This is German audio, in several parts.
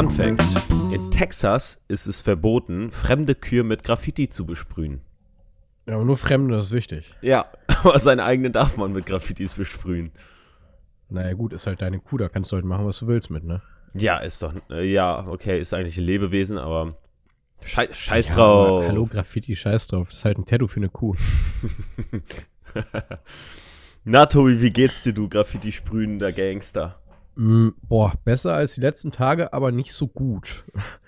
Fun Fact: In Texas ist es verboten, fremde Kühe mit Graffiti zu besprühen. Ja, aber nur Fremde, das ist wichtig. Ja, aber seine eigenen darf man mit Graffitis besprühen. Naja, gut, ist halt deine Kuh, da kannst du halt machen, was du willst mit, ne? Ja, ist doch. äh, Ja, okay, ist eigentlich ein Lebewesen, aber. Schei scheiß Ja, drauf. Hallo, Graffiti, scheiß drauf. Das ist halt ein Tattoo für eine Kuh. Na, Tobi, wie geht's dir, du Graffiti-sprühender Gangster? Mm, boah, besser als die letzten Tage, aber nicht so gut.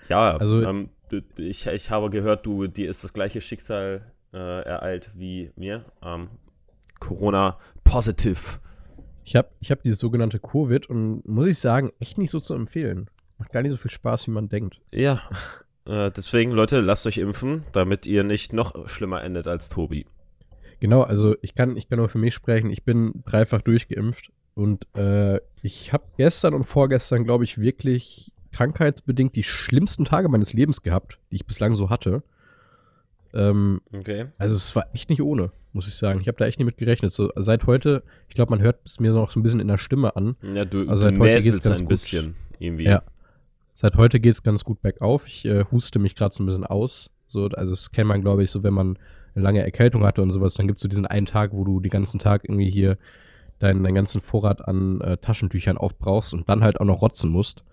Ja, Also- ähm, ich, ich habe gehört, du, dir ist das gleiche Schicksal äh, ereilt wie mir. Ähm, Corona positive. Ich habe ich hab dieses sogenannte Covid und muss ich sagen, echt nicht so zu empfehlen. Macht gar nicht so viel Spaß, wie man denkt. Ja. Äh, deswegen, Leute, lasst euch impfen, damit ihr nicht noch schlimmer endet als Tobi. Genau, also ich kann, ich kann nur für mich sprechen. Ich bin dreifach durchgeimpft und äh, ich habe gestern und vorgestern, glaube ich, wirklich krankheitsbedingt die schlimmsten Tage meines Lebens gehabt, die ich bislang so hatte. Ähm, Okay. also es war echt nicht ohne, muss ich sagen. Ich habe da echt nicht mit gerechnet. So, seit heute, ich glaube, man hört es mir noch so ein bisschen in der Stimme an. Ja, du, Also du seit heute geht's ganz ein gut. bisschen irgendwie. Ja. Seit heute geht es ganz gut bergauf. Ich äh, huste mich gerade so ein bisschen aus. So, also das kennt man, glaube ich, so wenn man eine lange Erkältung hatte und sowas, dann gibt es so diesen einen Tag, wo du den ganzen Tag irgendwie hier deinen, deinen ganzen Vorrat an äh, Taschentüchern aufbrauchst und dann halt auch noch rotzen musst.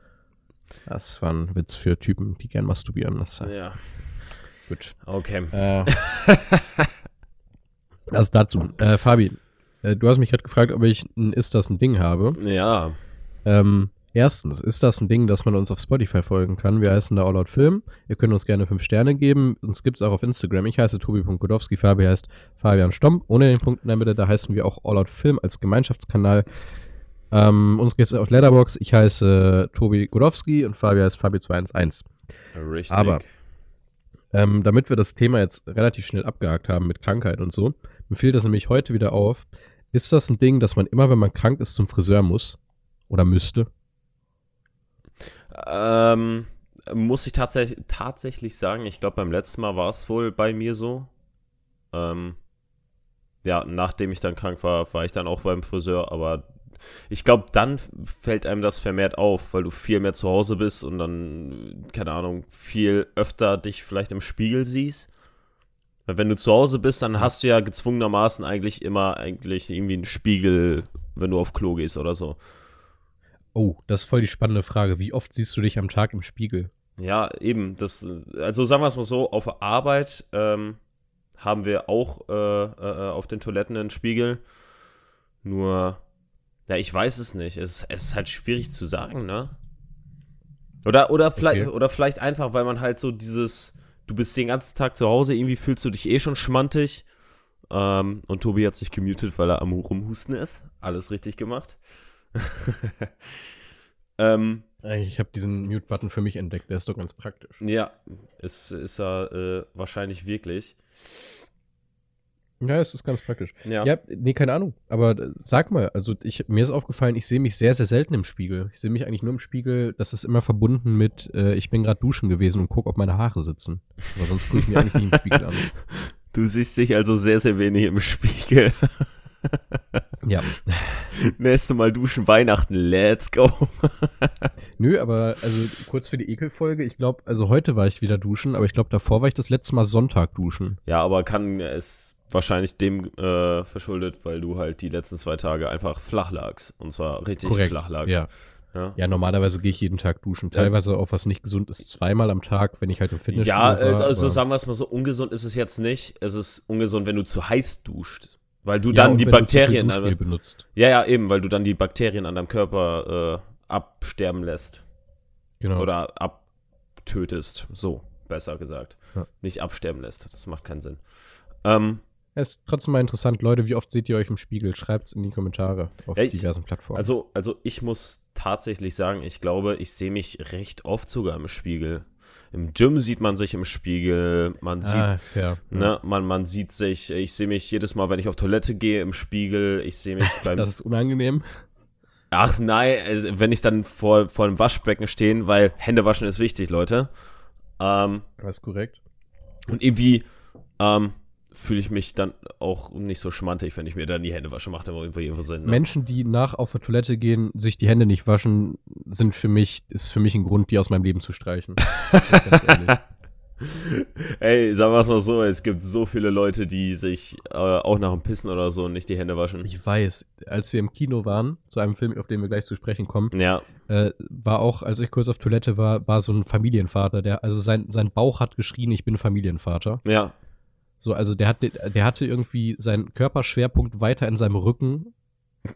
Das war ein Witz für Typen, die gern masturbieren. Das ist Ja. gut. Okay. Äh, das dazu. Äh, Fabi, äh, du hast mich gerade gefragt, ob ich ein Ist das ein Ding habe. Ja. Ähm, erstens, ist das ein Ding, dass man uns auf Spotify folgen kann? Wir heißen da All Out Film. Ihr könnt uns gerne 5 Sterne geben. Uns gibt es auch auf Instagram. Ich heiße Tobi.godowski, Fabi heißt Fabian Stomp. Ohne den Punkt in der Mitte, da heißen wir auch All Out Film als Gemeinschaftskanal. Ähm, uns gibt es auf Letterbox. Ich heiße Tobi Godowski und Fabi heißt Fabi211. Richtig. Aber- Ähm, damit wir das Thema jetzt relativ schnell abgehakt haben mit Krankheit und so, mir fiel das nämlich heute wieder auf. Ist das ein Ding, dass man immer, wenn man krank ist, zum Friseur muss? Oder müsste? Ähm, muss ich tatsächlich, tatsächlich sagen, ich glaube, beim letzten Mal war es wohl bei mir so. Ähm, ja, nachdem ich dann krank war, war ich dann auch beim Friseur, aber ich glaube, dann fällt einem das vermehrt auf, weil du viel mehr zu Hause bist und dann, keine Ahnung, viel öfter dich vielleicht im Spiegel siehst. Weil wenn du zu Hause bist, dann hast du ja gezwungenermaßen eigentlich immer eigentlich irgendwie einen Spiegel, wenn du auf Klo gehst oder so. Oh, das ist voll die spannende Frage. Wie oft siehst du dich am Tag im Spiegel? Ja, eben. Das, also sagen wir es mal so, auf Arbeit ähm, haben wir auch äh, äh, auf den Toiletten einen Spiegel. Nur, ja, ich weiß es nicht. Es, es ist halt schwierig zu sagen, ne? Oder, oder, vielleicht, Okay. oder vielleicht einfach, weil man halt so dieses, du bist den ganzen Tag zu Hause, irgendwie fühlst du dich eh schon schmantig. Ähm, und Tobi hat sich gemutet, weil er am Rumhusten ist. Alles richtig gemacht. ähm, Ich habe diesen Mute-Button für mich entdeckt. Der ist doch ganz praktisch. Ja, ist, ist er äh, wahrscheinlich wirklich. Ja, es ist ganz praktisch. Ja. Ja, nee, keine Ahnung. Aber äh, sag mal, also ich, mir ist aufgefallen, ich sehe mich sehr, sehr selten im Spiegel. Ich sehe mich eigentlich nur im Spiegel. Das ist immer verbunden mit, äh, ich bin gerade duschen gewesen und guck, ob meine Haare sitzen. Aber sonst gucke ich mir eigentlich nicht im Spiegel an. Du siehst dich also sehr, sehr wenig im Spiegel. Ja. Nächste Mal duschen Weihnachten, let's go. Nö, aber also kurz für die Ekelfolge. Ich glaube, also heute war ich wieder duschen, aber ich glaube, davor war ich das letzte Mal Sonntag duschen. Ja, aber kann es wahrscheinlich dem äh, verschuldet, weil du halt die letzten zwei Tage einfach flach lagst. Und zwar richtig Korrekt, flach lagst. ja. Ja, Ja, normalerweise gehe ich jeden Tag duschen. Ja. Teilweise auch was nicht gesund ist, zweimal am Tag, wenn ich halt im Fitnessstudio ja war. also, also sagen wir es mal so, ungesund ist es jetzt nicht. Es ist ungesund, wenn du zu heiß duscht. Weil du Ja, dann die wenn du Bakterien. Duschgel benutzt. ja, ja, eben, weil du dann die Bakterien an deinem Körper äh, absterben lässt. Genau. Oder abtötest. So, besser gesagt. Ja. Nicht absterben lässt. Das macht keinen Sinn. Ähm, Es ist trotzdem mal interessant, Leute, wie oft seht ihr euch im Spiegel? Schreibt's in die Kommentare auf Ja, ich- diversen Plattformen. also, also ich muss tatsächlich sagen, ich glaube, ich sehe mich recht oft sogar im Spiegel. Im Gym sieht man sich im Spiegel, man sieht, ah, fair. ne, man, man sieht sich, ich sehe mich jedes Mal, wenn ich auf Toilette gehe, im Spiegel, ich sehe mich beim Das ist unangenehm. Ach nein, also wenn ich dann vor, vor dem Waschbecken stehen, weil Hände waschen ist wichtig, Leute. Ähm, Das ist korrekt. und irgendwie ähm, fühle ich mich dann auch nicht so schmantig, wenn ich mir dann die Hände wasche, macht immer irgendwo irgendwo Sinn. Ne? Menschen, die nach auf der Toilette gehen, sich die Hände nicht waschen, sind für mich, ist für mich ein Grund, die aus meinem Leben zu streichen. Ey, sagen wir es mal so, es gibt so viele Leute, die sich äh, auch nach dem Pissen oder so nicht die Hände waschen. ich weiß, als wir im Kino waren, zu einem Film, auf den wir gleich zu sprechen kommen, Ja, äh, war auch, als ich kurz auf Toilette war, war so ein Familienvater, der, also sein, sein Bauch hat geschrien, ich bin Familienvater. ja, So, also der hatte, der hatte irgendwie seinen Körperschwerpunkt weiter in seinem Rücken,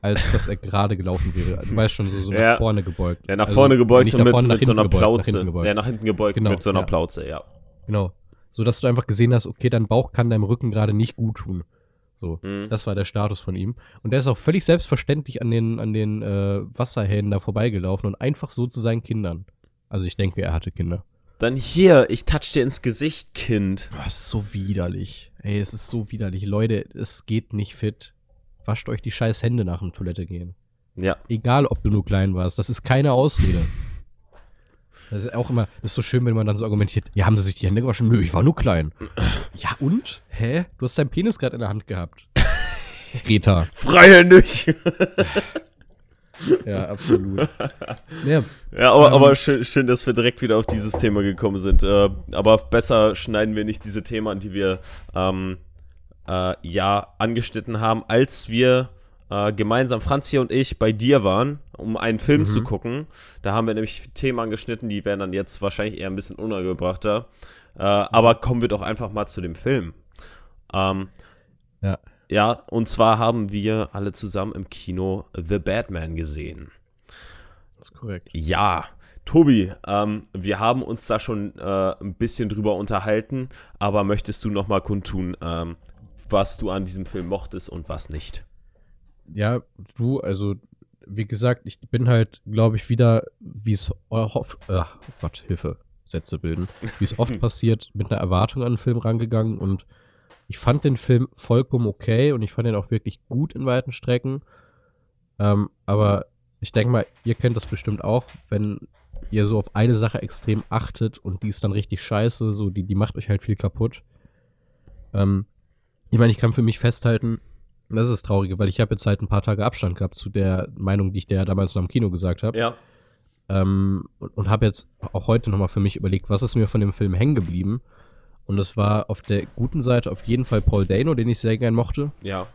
als dass er gerade gelaufen wäre. Du weißt schon, so, so Ja. nach vorne gebeugt. ja nach Also vorne gebeugt nicht und mit, vorne, mit so einer gebeugt, Plauze. gebeugt. Ja, nach hinten gebeugt Genau, mit so einer ja. Plauze, ja. Genau. So dass du einfach gesehen hast, okay, dein Bauch kann deinem Rücken gerade nicht gut tun. So. Mhm. Das war der Status von ihm. Und der ist auch völlig selbstverständlich an den, an den äh, Wasserhähnen da vorbeigelaufen und einfach so zu seinen Kindern. Also ich denke, er hatte Kinder. Dann hier, ich touch dir ins Gesicht, Kind. Das ist so widerlich. Ey, es ist so widerlich. Leute, es geht nicht fit. Wascht euch die scheiß Hände nach dem Toilette gehen. Ja, Egal, ob du nur klein warst. Das ist keine Ausrede. Das ist auch immer, das ist so schön, wenn man dann so argumentiert, ja, haben sie sich die Hände gewaschen? Nö, ich war nur klein. ja, und? Hä? Du hast deinen Penis gerade in der Hand gehabt. Greta. freihändig. Ja, absolut. Ja, Ja, aber, Ähm. aber schön, schön, dass wir direkt wieder auf dieses Thema gekommen sind. Äh, aber besser schneiden wir nicht diese Themen an, die wir ähm, äh, ja angeschnitten haben, als wir äh, gemeinsam, Franzi und ich, bei dir waren, um einen Film Mhm. zu gucken. Da haben wir nämlich Themen angeschnitten, die wären dann jetzt wahrscheinlich eher ein bisschen unangebrachter. Äh, aber kommen wir doch einfach mal zu dem Film. Ähm, ja. Ja, und zwar haben wir alle zusammen im Kino The Batman gesehen. Das ist korrekt. Ja, Tobi, ähm, wir haben uns da schon äh, ein bisschen drüber unterhalten, aber möchtest du noch mal kundtun, ähm, was du an diesem Film mochtest und was nicht? Ja, du, also, wie gesagt, ich bin halt, glaube ich, wieder, wie es oft, äh, oh Gott, Hilfe, Sätze bilden, wie es oft passiert, mit einer Erwartung an den Film rangegangen und ich fand den Film vollkommen okay und ich fand ihn auch wirklich gut in weiten Strecken. Ähm, aber ich denke mal, ihr kennt das bestimmt auch, wenn ihr so auf eine Sache extrem achtet und die ist dann richtig scheiße, so die, die macht euch halt viel kaputt. Ähm, ich meine, ich kann für mich festhalten, das ist das Traurige, weil ich habe jetzt halt ein paar Tage Abstand gehabt zu der Meinung, die ich der damals noch im Kino gesagt habe. Ja, Ähm, und und habe jetzt auch heute nochmal für mich überlegt, was ist mir von dem Film hängen geblieben. Und das war auf der guten Seite auf jeden Fall Paul Dano, den ich sehr gern mochte. ja,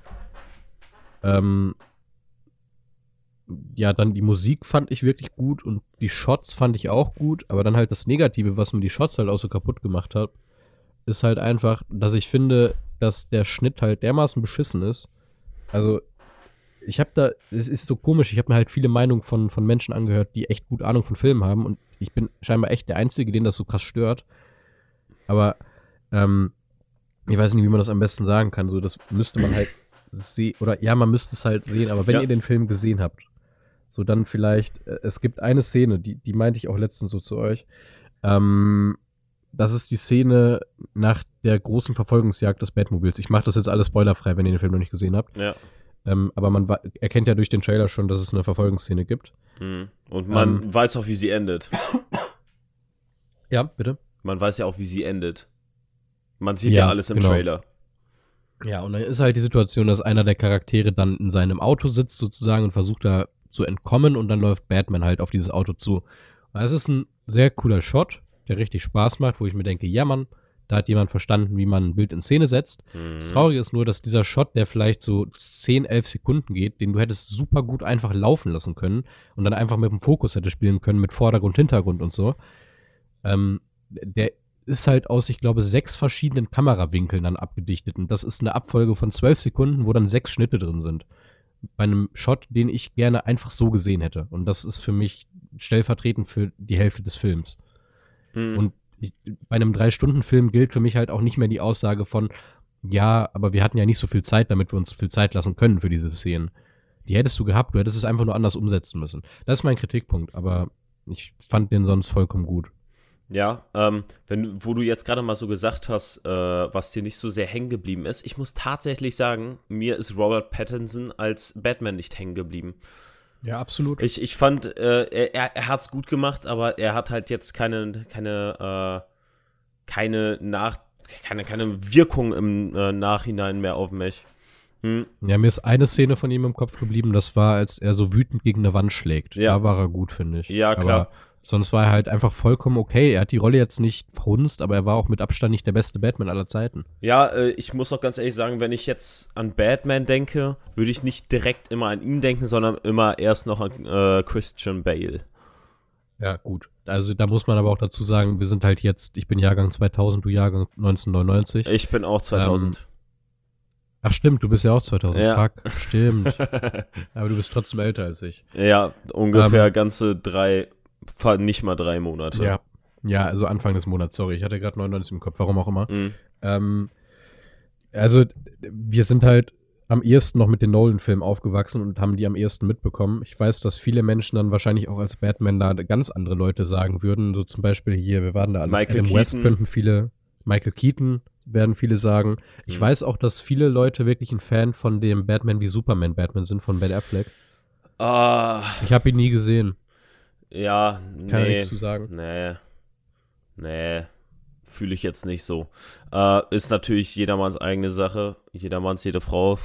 Ähm, ja, dann die Musik fand ich wirklich gut und die Shots fand ich auch gut, aber dann halt das Negative, was mir die Shots halt auch so kaputt gemacht hat, ist halt einfach, dass ich finde, dass der Schnitt halt dermaßen beschissen ist. Also, ich habe da, es ist so komisch, ich habe mir halt viele Meinungen von, von Menschen angehört, die echt gut Ahnung von Filmen haben und ich bin scheinbar echt der Einzige, den das so krass stört. Aber, ähm, ich weiß nicht, wie man das am besten sagen kann. So, das müsste man halt sehen, oder ja, man müsste es halt sehen, aber wenn Ja. ihr den Film gesehen habt, so dann vielleicht, äh, es gibt eine Szene, die, die meinte ich auch letztens so zu euch. Ähm, das ist die Szene nach der großen Verfolgungsjagd des Batmobils. Ich mache das jetzt alles spoilerfrei, wenn ihr den Film noch nicht gesehen habt. ja. Ähm, aber man erkennt ja durch den Trailer schon, dass es eine Verfolgungsszene gibt. Mhm. Und man Ähm. weiß auch, wie sie endet. Ja, bitte. Man weiß ja auch, wie sie endet. Man sieht ja, Ja, alles im genau. Trailer. Ja, und dann ist halt die Situation, dass einer der Charaktere dann in seinem Auto sitzt sozusagen und versucht da zu entkommen und dann läuft Batman halt auf dieses Auto zu. Es ist ein sehr cooler Shot, der richtig Spaß macht, wo ich mir denke, ja Mann, da hat jemand verstanden, wie man ein Bild in Szene setzt. Mhm. Das Traurige ist nur, dass dieser Shot, der vielleicht so 10, 11 Sekunden geht, den du hättest super gut einfach laufen lassen können und dann einfach mit dem Fokus hätte spielen können, mit Vordergrund, Hintergrund und so. Ähm, der ist halt aus, ich glaube, sechs verschiedenen Kamerawinkeln dann abgedichtet. Und das ist eine Abfolge von zwölf Sekunden, wo dann sechs Schnitte drin sind. Bei einem Shot, den ich gerne einfach so gesehen hätte. Und das ist für mich stellvertretend für die Hälfte des Films. Mhm. Und ich, bei einem Drei-Stunden-Film gilt für mich halt auch nicht mehr die Aussage von, ja, aber wir hatten ja nicht so viel Zeit, damit wir uns viel Zeit lassen können für diese Szenen. Die hättest du gehabt, du hättest es einfach nur anders umsetzen müssen. Das ist mein Kritikpunkt, aber ich fand den sonst vollkommen gut. Ja, ähm, wenn, wo du jetzt gerade mal so gesagt hast, äh, was dir nicht so sehr hängen geblieben ist, ich muss tatsächlich sagen, mir ist Robert Pattinson als Batman nicht hängen geblieben. Ja, absolut. Ich, ich fand, äh, er, er, hat es gut gemacht, aber er hat halt jetzt keine, keine, äh, keine nach, keine, keine Wirkung im äh, Nachhinein mehr auf mich. Hm. Ja, mir ist eine Szene von ihm im Kopf geblieben, das war, als er so wütend gegen eine Wand schlägt. Ja. Da war er gut, finde ich. Ja, klar. Aber sonst war er halt einfach vollkommen okay. Er hat die Rolle jetzt nicht verhunzt, aber er war auch mit Abstand nicht der beste Batman aller Zeiten. Ja, äh, ich muss auch ganz ehrlich sagen, wenn ich jetzt an Batman denke, würde ich nicht direkt immer an ihn denken, sondern immer erst noch an äh, Christian Bale. Ja, gut. Also da muss man aber auch dazu sagen, wir sind halt jetzt, ich bin Jahrgang 2000, du Jahrgang 1999. Ich bin auch 2000. Ähm, Ach stimmt, du bist ja auch 2000. Ja. Fuck, stimmt. aber du bist trotzdem älter als ich. Ja, ungefähr ähm, ganze drei, nicht mal drei Monate. Ja, ja, also Anfang des Monats, sorry. Ich hatte gerade 99 im Kopf, warum auch immer. Mhm. Ähm, also wir sind halt am ehesten noch mit den Nolan-Filmen aufgewachsen und haben die am ehesten mitbekommen. Ich weiß, dass viele Menschen dann wahrscheinlich auch als Batman da ganz andere Leute sagen würden. So zum Beispiel hier, wir waren da alles. Michael Adam Keaton. West könnten viele, Michael Keaton werden viele sagen. Ich mhm. weiß auch, dass viele Leute wirklich ein Fan von dem Batman wie Superman Batman sind, von Ben Affleck. Uh, ich habe ihn nie gesehen. Ja, Kann nee. nichts zu sagen. Nee. Nee fühle ich jetzt nicht so. Äh, ist natürlich jedermanns eigene Sache, jedermanns, jede Frau.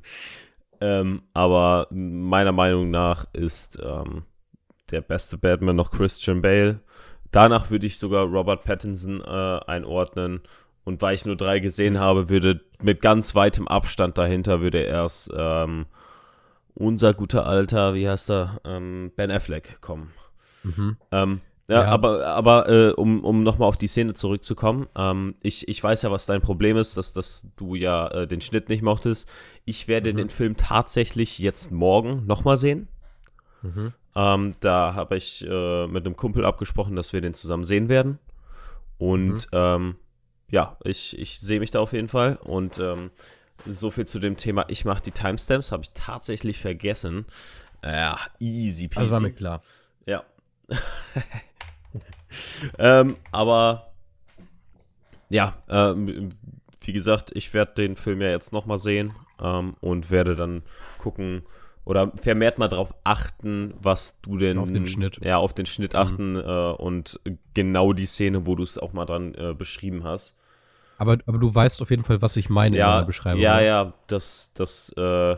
ähm, aber meiner Meinung nach ist ähm, der beste Batman noch Christian Bale. Danach würde ich sogar Robert Pattinson äh, einordnen. Und weil ich nur drei gesehen habe, würde mit ganz weitem Abstand dahinter würde erst ähm, unser guter Alter, wie heißt er, ähm, Ben Affleck kommen. Mhm. Ähm, ja, ja, aber, aber äh, um, um nochmal auf die Szene zurückzukommen, ähm, ich, ich weiß ja, was dein Problem ist, dass, dass du ja äh, den Schnitt nicht mochtest. Ich werde mhm. den Film tatsächlich jetzt morgen nochmal sehen. Mhm. Ähm, da habe ich äh, mit einem Kumpel abgesprochen, dass wir den zusammen sehen werden. Und mhm. ähm, ja, ich, ich sehe mich da auf jeden Fall. Und ähm, so viel zu dem Thema, ich mache die Timestamps, habe ich tatsächlich vergessen. Ja, easy peasy. Also war mir klar. Ja. ähm, aber ja, ähm, wie gesagt, ich werde den Film ja jetzt nochmal sehen ähm, und werde dann gucken oder vermehrt mal darauf achten, was du denn. Auf den Schnitt. Ja, auf den Schnitt mhm. achten mhm. äh, und genau die Szene, wo du es auch mal dran äh, beschrieben hast. Aber, aber du weißt auf jeden Fall, was ich meine ja, in der Beschreibung. Ja, ja, dass das äh,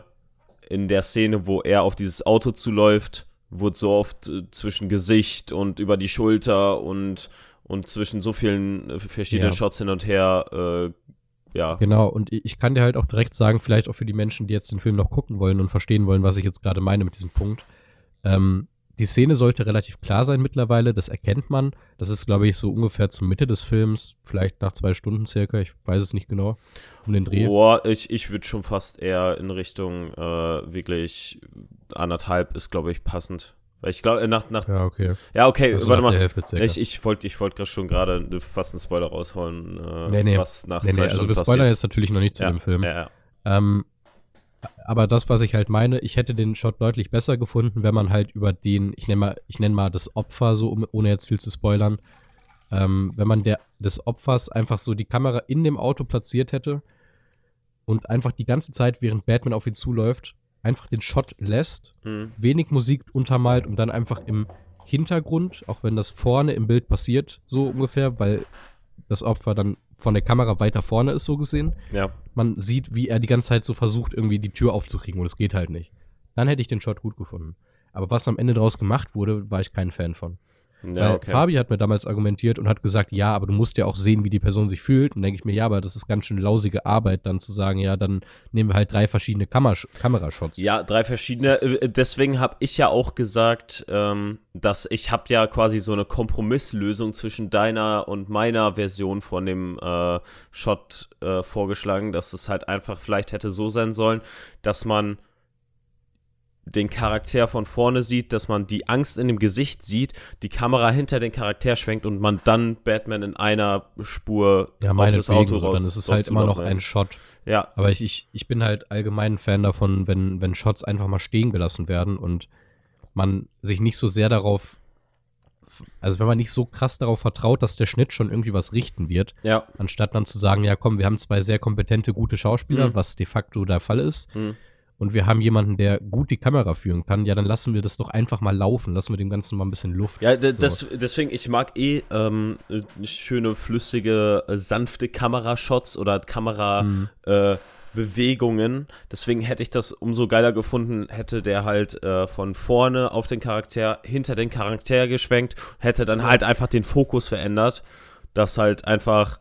in der Szene, wo er auf dieses Auto zuläuft, wurde so oft äh, zwischen Gesicht und über die Schulter und, und zwischen so vielen äh, verschiedenen ja. Shots hin und her, äh, ja. Genau, und ich kann dir halt auch direkt sagen, vielleicht auch für die Menschen, die jetzt den Film noch gucken wollen und verstehen wollen, was ich jetzt gerade meine mit diesem Punkt. Ähm, die Szene sollte relativ klar sein mittlerweile, das erkennt man. Das ist, glaube ich, so ungefähr zur Mitte des Films, vielleicht nach zwei Stunden circa, ich weiß es nicht genau, um den Dreh. Boah, ich, ich würde schon fast eher in Richtung äh, wirklich anderthalb ist, glaube ich, passend. Weil ich glaube, nach, nach. Ja, okay. Ja, okay, also warte mal. Ich, ich wollte ich wollt schon gerade fast einen Spoiler rausholen, äh, nee, nee. was nach nee, zwei nee, Stunden Also, wir spoilern jetzt natürlich noch nicht zu ja, dem Film. Ja, ja. Ähm, aber das, was ich halt meine, ich hätte den Shot deutlich besser gefunden, wenn man halt über den, ich nenne mal, ich nenne mal das Opfer, so ohne jetzt viel zu spoilern, ähm, wenn man der des Opfers einfach so die Kamera in dem Auto platziert hätte und einfach die ganze Zeit, während Batman auf ihn zuläuft, einfach den Shot lässt, mhm. wenig Musik untermalt und dann einfach im Hintergrund, auch wenn das vorne im Bild passiert, so ungefähr, weil das Opfer dann von der Kamera weiter vorne ist, so gesehen. Ja. Man sieht, wie er die ganze Zeit so versucht, irgendwie die Tür aufzukriegen und es geht halt nicht. Dann hätte ich den Shot gut gefunden. Aber was am Ende daraus gemacht wurde, war ich kein Fan von. Ja, okay. Fabi hat mir damals argumentiert und hat gesagt, ja, aber du musst ja auch sehen, wie die Person sich fühlt. Und denke ich mir, ja, aber das ist ganz schön lausige Arbeit, dann zu sagen, ja, dann nehmen wir halt drei verschiedene Kamer Kamerashots. Ja, drei verschiedene. Äh, deswegen habe ich ja auch gesagt, ähm, dass ich habe ja quasi so eine Kompromisslösung zwischen deiner und meiner Version von dem äh, Shot äh, vorgeschlagen, dass es halt einfach vielleicht hätte so sein sollen, dass man den Charakter von vorne sieht, dass man die Angst in dem Gesicht sieht, die Kamera hinter den Charakter schwenkt und man dann Batman in einer Spur ja, auf das Auto raus. Dann ist es halt immer noch ein Shot. Ja. Aber ich, ich, ich bin halt allgemein ein Fan davon, wenn, wenn Shots einfach mal stehen gelassen werden und man sich nicht so sehr darauf, also wenn man nicht so krass darauf vertraut, dass der Schnitt schon irgendwie was richten wird, ja. anstatt dann zu sagen, ja komm, wir haben zwei sehr kompetente, gute Schauspieler, mhm. was de facto der Fall ist. Mhm und wir haben jemanden, der gut die Kamera führen kann, ja, dann lassen wir das doch einfach mal laufen, lassen wir dem Ganzen mal ein bisschen Luft. Ja, das, so. deswegen, ich mag eh ähm, schöne, flüssige, äh, sanfte Kamerashots oder Kamera. Mhm. Äh. Deswegen hätte ich das umso geiler gefunden, hätte der halt äh, von vorne auf den Charakter, hinter den Charakter geschwenkt, hätte dann halt einfach den Fokus verändert, dass halt einfach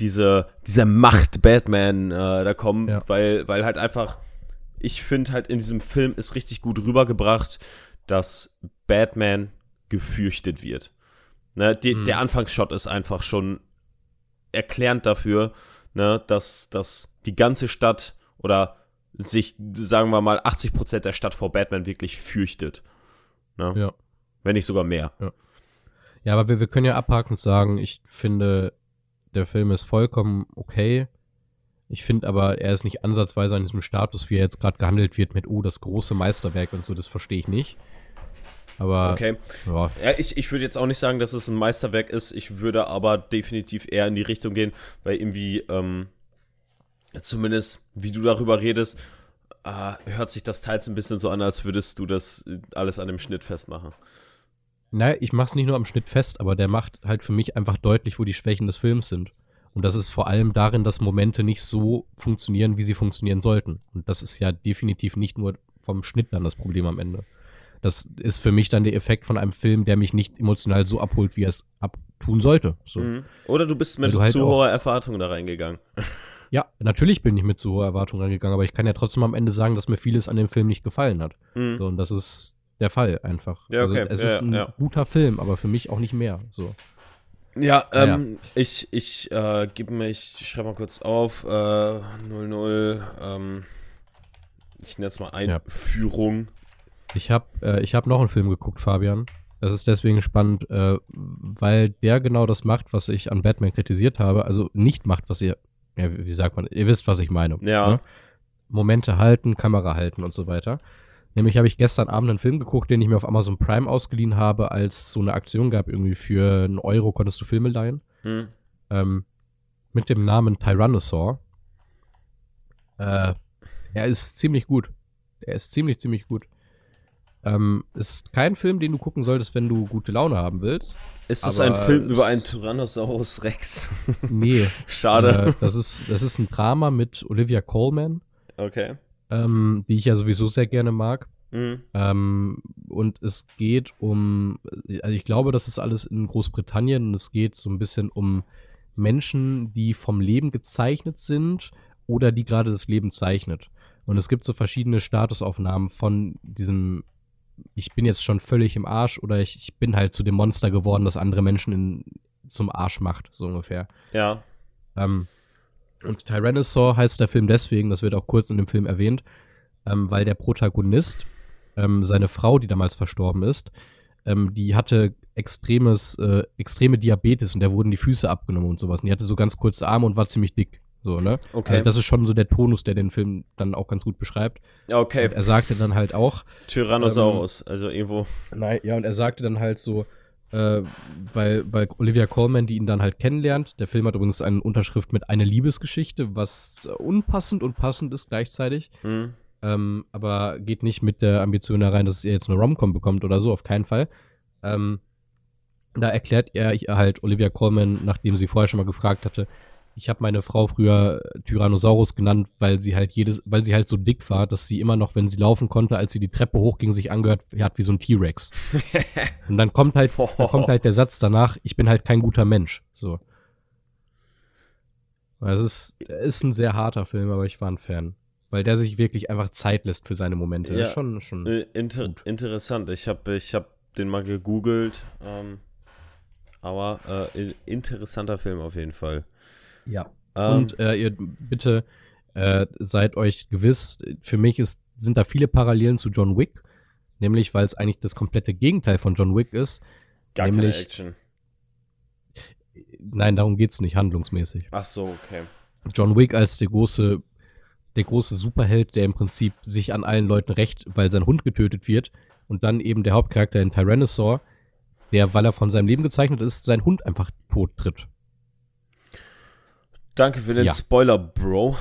diese, diese Macht Batman äh, da kommt, ja. weil, weil halt einfach, ich finde halt in diesem Film ist richtig gut rübergebracht, dass Batman gefürchtet wird. Ne, die, mhm. Der Anfangsshot ist einfach schon erklärend dafür, ne, dass, dass die ganze Stadt oder sich, sagen wir mal, 80% der Stadt vor Batman wirklich fürchtet. Ne? Ja. Wenn nicht sogar mehr. Ja, ja aber wir, wir können ja abhaken und sagen, ich finde, der Film ist vollkommen okay. Ich finde aber, er ist nicht ansatzweise an diesem Status, wie er jetzt gerade gehandelt wird, mit, oh, das große Meisterwerk und so, das verstehe ich nicht. Aber. Okay. Ja. ja ich, ich würde jetzt auch nicht sagen, dass es ein Meisterwerk ist. Ich würde aber definitiv eher in die Richtung gehen, weil irgendwie, ähm, zumindest wie du darüber redest, äh, hört sich das teils ein bisschen so an, als würdest du das alles an dem Schnitt festmachen. Naja, ich mach's nicht nur am Schnitt fest, aber der macht halt für mich einfach deutlich, wo die Schwächen des Films sind. Und das ist vor allem darin, dass Momente nicht so funktionieren, wie sie funktionieren sollten. Und das ist ja definitiv nicht nur vom Schnitt dann das Problem am Ende. Das ist für mich dann der Effekt von einem Film, der mich nicht emotional so abholt, wie er es abtun sollte. So. Mhm. Oder du bist mit du halt zu hoher Erwartung da reingegangen. Ja, natürlich bin ich mit so hoher Erwartung reingegangen, aber ich kann ja trotzdem am Ende sagen, dass mir vieles an dem Film nicht gefallen hat. Mhm. So, und das ist der Fall einfach. Ja, also, okay. Also, es ja, ist ein ja. guter Film, aber für mich auch nicht mehr. So. Ja, ähm, ja. ich, ich äh, gebe mich, ich schreibe mal kurz auf, äh, 00, ähm, ich nenne es mal Einführung. Ich habe äh, hab noch einen Film geguckt, Fabian. Das ist deswegen spannend, äh, weil der genau das macht, was ich an Batman kritisiert habe. Also nicht macht, was ihr ja, wie sagt man, ihr wisst, was ich meine. Ja. Ne? Momente halten, Kamera halten und so weiter. Nämlich habe ich gestern Abend einen Film geguckt, den ich mir auf Amazon Prime ausgeliehen habe, als so eine Aktion gab, irgendwie für einen Euro konntest du Filme leihen. Hm. Ähm, mit dem Namen Tyrannosaur. Äh, er ist ziemlich gut. Er ist ziemlich, ziemlich gut. Ähm, ist kein Film, den du gucken solltest, wenn du gute Laune haben willst. Ist das ein Film über einen Tyrannosaurus Rex? nee. Schade. Äh, das, ist, das ist ein Drama mit Olivia Colman. Okay. Ähm, die ich ja sowieso sehr gerne mag. Mhm. Ähm, und es geht um, also ich glaube, das ist alles in Großbritannien und es geht so ein bisschen um Menschen, die vom Leben gezeichnet sind oder die gerade das Leben zeichnet. Und es gibt so verschiedene Statusaufnahmen von diesem ich bin jetzt schon völlig im Arsch oder ich, ich bin halt zu dem Monster geworden, das andere Menschen in, zum Arsch macht, so ungefähr. Ja. Ähm, und Tyrannosaur heißt der Film deswegen, das wird auch kurz in dem Film erwähnt, ähm, weil der Protagonist, ähm, seine Frau, die damals verstorben ist, ähm, die hatte extremes, äh, extreme Diabetes und der wurden die Füße abgenommen und sowas. Und die hatte so ganz kurze Arme und war ziemlich dick. So, ne? Okay. Also das ist schon so der Tonus, der den Film dann auch ganz gut beschreibt. Okay. Und er sagte dann halt auch. Tyrannosaurus, ähm, also irgendwo. Nein, ja, und er sagte dann halt so, äh, weil, weil Olivia Colman, die ihn dann halt kennenlernt, der Film hat übrigens eine Unterschrift mit eine Liebesgeschichte, was unpassend und passend ist gleichzeitig. Mhm. Ähm, aber geht nicht mit der Ambition herein, dass er jetzt eine Romcom bekommt oder so, auf keinen Fall. Ähm, da erklärt er halt Olivia Colman, nachdem sie vorher schon mal gefragt hatte, ich habe meine Frau früher Tyrannosaurus genannt, weil sie halt jedes, weil sie halt so dick war, dass sie immer noch, wenn sie laufen konnte, als sie die Treppe hochging, sich angehört hat wie so ein T-Rex. Und dann kommt halt, dann kommt halt der Satz danach, ich bin halt kein guter Mensch. So. Es ist, ist ein sehr harter Film, aber ich war ein Fan. Weil der sich wirklich einfach Zeit lässt für seine Momente. Ja, schon, schon äh, inter interessant. Ich habe ich hab den mal gegoogelt. Ähm, aber äh, interessanter Film auf jeden Fall. Ja. Ähm, und äh, ihr bitte äh, seid euch gewiss, für mich ist, sind da viele Parallelen zu John Wick, nämlich weil es eigentlich das komplette Gegenteil von John Wick ist. Gar nämlich, keine Action. Nein, darum geht es nicht, handlungsmäßig. Ach so, okay. John Wick als der große, der große Superheld, der im Prinzip sich an allen Leuten rächt, weil sein Hund getötet wird. Und dann eben der Hauptcharakter in Tyrannosaur, der, weil er von seinem Leben gezeichnet ist, sein Hund einfach tot tritt. Danke für den ja. Spoiler, Bro.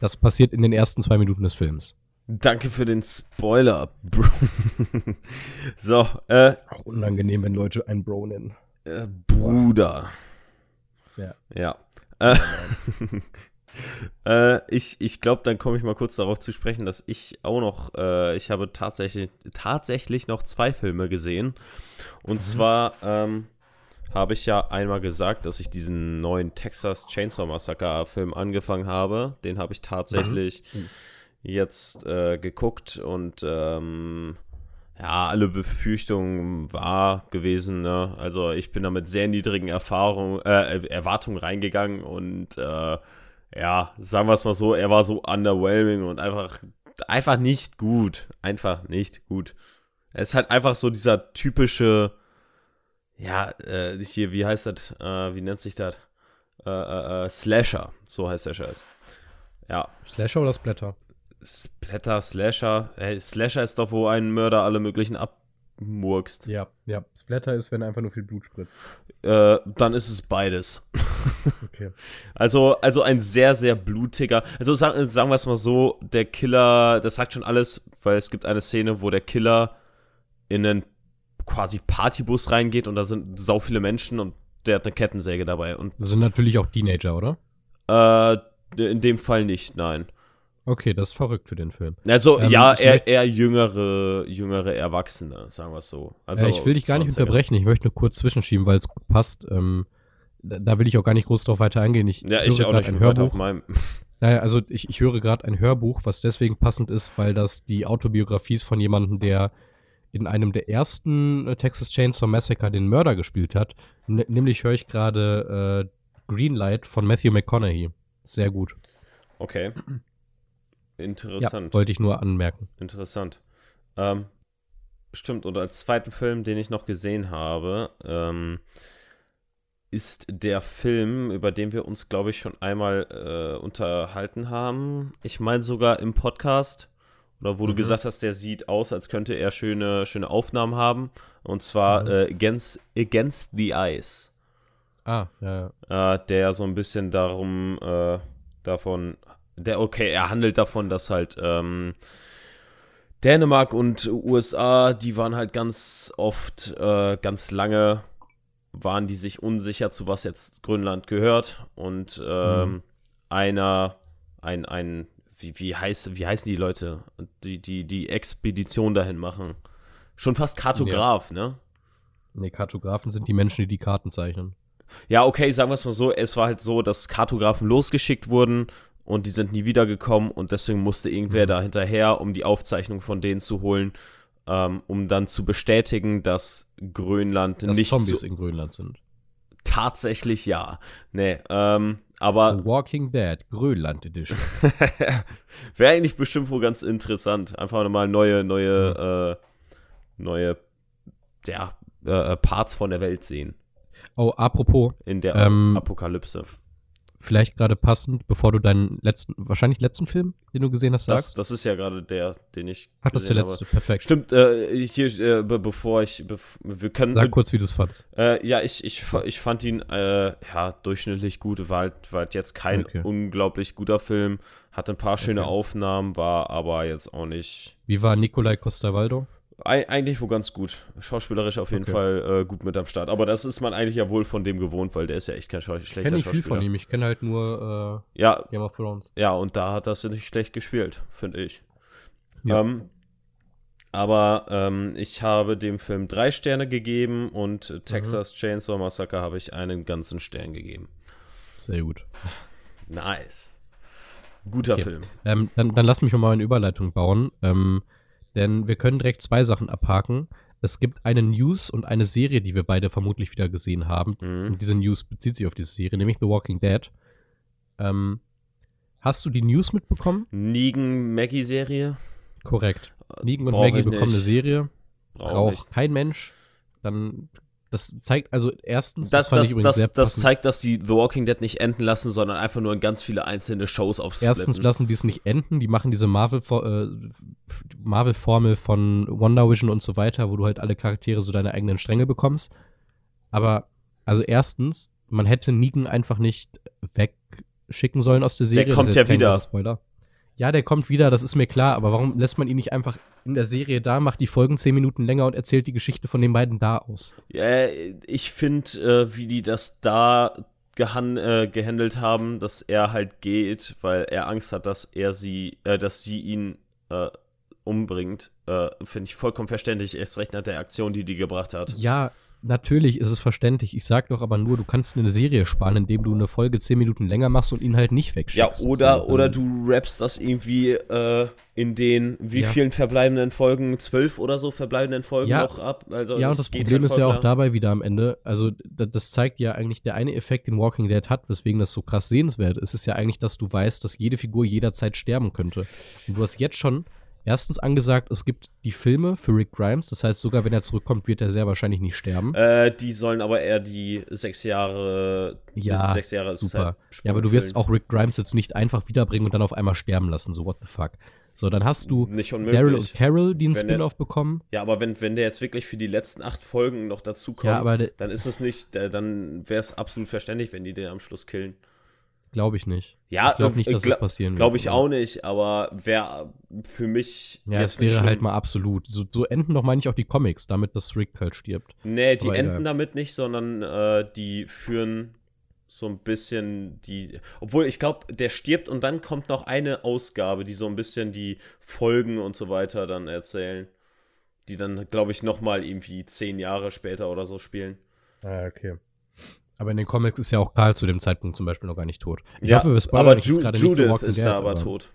Das passiert in den ersten zwei Minuten des Films. Danke für den Spoiler, Bro. so, äh. Auch unangenehm, wenn Leute einen Bro nennen. Äh, Bruder. Ja. Ja. Äh, äh, ich ich glaube, dann komme ich mal kurz darauf zu sprechen, dass ich auch noch, äh, ich habe tatsächlich, tatsächlich noch zwei Filme gesehen. Und mhm. zwar ähm, habe ich ja einmal gesagt, dass ich diesen neuen Texas Chainsaw Massacre Film angefangen habe. Den habe ich tatsächlich mhm. jetzt äh, geguckt und ähm, ja, alle Befürchtungen wahr gewesen. Ne? Also ich bin da mit sehr niedrigen Erfahrungen, äh, Erwartungen reingegangen und äh, ja, sagen wir es mal so, er war so underwhelming und einfach, einfach nicht gut. Einfach nicht gut. Er ist halt einfach so dieser typische, ja, äh, hier, wie heißt das, äh, wie nennt sich das? Äh, äh, äh, Slasher, so heißt der Scheiß. Ja. Slasher oder Splatter? Splatter, Slasher. Hey, Slasher ist doch, wo ein Mörder alle möglichen abmurkst. Ja, ja. Splatter ist, wenn einfach nur viel Blut spritzt. Äh, dann ist es beides. okay. Also, also ein sehr, sehr blutiger. Also sagen, sagen wir es mal so, der Killer, das sagt schon alles, weil es gibt eine Szene, wo der Killer in einen quasi Partybus reingeht und da sind sau viele Menschen und der hat eine Kettensäge dabei. Und das sind natürlich auch Teenager, oder? Äh, in dem Fall nicht, nein. Okay, das ist verrückt für den Film. Also, ähm, ja, eher, eher jüngere, jüngere Erwachsene, sagen wir es so. Also, ja, ich will dich gar nicht unterbrechen, ich möchte nur kurz zwischenschieben, weil es gut passt. Ähm, da, da, will ich auch gar nicht groß drauf weiter eingehen. Ich ja, ich auch nicht ein Hörbuch. auf meinem. Naja, also ich, ich höre gerade ein Hörbuch, was deswegen passend ist, weil das die Autobiografie ist von jemandem, der in einem der ersten äh, Texas Chainsaw Massacre den Mörder gespielt hat. N nämlich höre ich gerade äh, Greenlight von Matthew McConaughey. Sehr gut. Okay. Interessant. Ja, wollte ich nur anmerken. Interessant. Ähm, stimmt, und als zweiten Film, den ich noch gesehen habe, ähm, ist der Film, über den wir uns, glaube ich, schon einmal äh, unterhalten haben. Ich meine sogar im Podcast, oder wo mhm. du gesagt hast, der sieht aus, als könnte er schöne, schöne Aufnahmen haben. Und zwar mhm. äh, Against, Against the Ice. Ah, ja, ja. Äh, der so ein bisschen darum, äh, davon der, okay, er handelt davon, dass halt ähm, Dänemark und USA, die waren halt ganz oft, äh, ganz lange, waren die sich unsicher, zu was jetzt Grönland gehört. Und ähm, mhm. einer, ein, ein, wie, wie, heißt, wie heißen die Leute, die, die die Expedition dahin machen? Schon fast Kartograf, ja. ne? Ne, Kartografen sind die Menschen, die die Karten zeichnen. Ja, okay, sagen wir es mal so, es war halt so, dass Kartografen losgeschickt wurden und die sind nie wiedergekommen und deswegen musste irgendwer mhm. da hinterher, um die Aufzeichnung von denen zu holen, ähm, um dann zu bestätigen, dass Grönland dass nicht Zombies in Grönland sind. Tatsächlich ja. Nee, ähm, aber. The Walking Dead, Grönland Edition. Wäre eigentlich bestimmt wohl ganz interessant. Einfach mal neue, neue, äh, neue, ja, äh, Parts von der Welt sehen. Oh, apropos. In der ähm, Apokalypse vielleicht gerade passend, bevor du deinen letzten, wahrscheinlich letzten Film, den du gesehen hast, sagst? Das, das ist ja gerade der, den ich. Ach, das ist der letzte, habe. perfekt. Stimmt, äh, hier, äh, be bevor ich, be wir können. Sag kurz, wie du es fandst. Äh, ja, ich, ich, ich fand ihn, äh, ja, durchschnittlich gut, war halt, war halt jetzt kein okay. unglaublich guter Film, hatte ein paar schöne okay. Aufnahmen, war aber jetzt auch nicht. Wie war Nikolai Costa-Waldo? Eigentlich wohl ganz gut. Schauspielerisch auf jeden okay. Fall äh, gut mit am Start. Aber das ist man eigentlich ja wohl von dem gewohnt, weil der ist ja echt kein Schau schlechter kenn ich Schauspieler. viel von ihm. Ich kenne halt nur äh, ja, Game of Thrones. Ja, und da hat das nicht schlecht gespielt, finde ich. Ja. Ähm, aber ähm, ich habe dem Film drei Sterne gegeben und Texas mhm. Chainsaw Massacre habe ich einen ganzen Stern gegeben. Sehr gut. Nice. Guter okay. Film. Ähm, dann, dann lass mich mal eine Überleitung bauen. Ähm, denn wir können direkt zwei Sachen abhaken. Es gibt eine News und eine Serie, die wir beide vermutlich wieder gesehen haben. Mhm. Und diese News bezieht sich auf diese Serie, nämlich The Walking Dead. Ähm, hast du die News mitbekommen? Negan-Maggie-Serie? Korrekt. Negan und Brauch Maggie bekommen eine Serie. Braucht kein Mensch. Dann das zeigt, also erstens, das, das, das, das, das zeigt, dass die The Walking Dead nicht enden lassen, sondern einfach nur in ganz viele einzelne Shows aufsplitten. Erstens lassen die es nicht enden, die machen diese Marvel-Formel äh, Marvel von Wonder Vision und so weiter, wo du halt alle Charaktere so deine eigenen Stränge bekommst. Aber, also erstens, man hätte Negan einfach nicht wegschicken sollen aus der Serie. Der kommt ja wieder. Spoiler. Ja, der kommt wieder, das ist mir klar, aber warum lässt man ihn nicht einfach in der Serie da, macht die Folgen zehn Minuten länger und erzählt die Geschichte von den beiden da aus? Ja, ich finde, äh, wie die das da äh, gehandelt haben, dass er halt geht, weil er Angst hat, dass er sie, äh, dass sie ihn äh, umbringt, äh, finde ich vollkommen verständlich. Erst recht nach der Aktion, die die gebracht hat. Ja, natürlich ist es verständlich. Ich sag doch aber nur, du kannst eine Serie sparen, indem du eine Folge zehn Minuten länger machst und ihn halt nicht wegschickst. Ja, oder, so, oder du rappst das irgendwie äh, in den wie Ja. vielen verbleibenden Folgen, zwölf oder so verbleibenden Folgen Ja. noch ab. Also Ja, und das Problem halt ist ja auch dabei wieder am Ende, also da- das zeigt ja eigentlich der eine Effekt, den Walking Dead hat, weswegen das so krass sehenswert ist, ist ja eigentlich, dass du weißt, dass jede Figur jederzeit sterben könnte. Und du hast jetzt schon erstens angesagt, es gibt die Filme für Rick Grimes, das heißt, sogar wenn er zurückkommt, wird er sehr wahrscheinlich nicht sterben. Äh, die sollen aber eher die sechs Jahre, Ja, sechs Jahre Super. Zeitsprung Ja, aber du wirst auch Rick Grimes jetzt nicht einfach wiederbringen und dann auf einmal sterben lassen, so what the fuck. So, dann hast du. Daryl und Carol, die einen Spin-off bekommen. Ja, aber wenn, wenn der jetzt wirklich für die letzten acht Folgen noch dazu kommt, Ja, dann ist es nicht, dann wäre es absolut verständlich, wenn die den am Schluss killen. Glaube ich nicht. Ja, ich glaube nicht, äh, dass gla- das passieren Glaube wird. ich auch nicht, aber wäre für mich. Ja, es wäre halt mal absolut. So, so enden doch, meine ich, auch die Comics, damit dass Rick halt stirbt. Nee, die aber enden egal. damit nicht, sondern äh, die führen so ein bisschen die. Obwohl, ich glaube, der stirbt und dann kommt noch eine Ausgabe, die so ein bisschen die Folgen und so weiter dann erzählen. Die dann, glaube ich, nochmal irgendwie zehn Jahre später oder so spielen. Ah, okay. Aber in den Comics ist ja auch Karl zu dem Zeitpunkt zum Beispiel noch gar nicht tot. Ich ja, hoffe, wir spoilern aber Ju nicht Judith Walking ist Dead, da aber tot.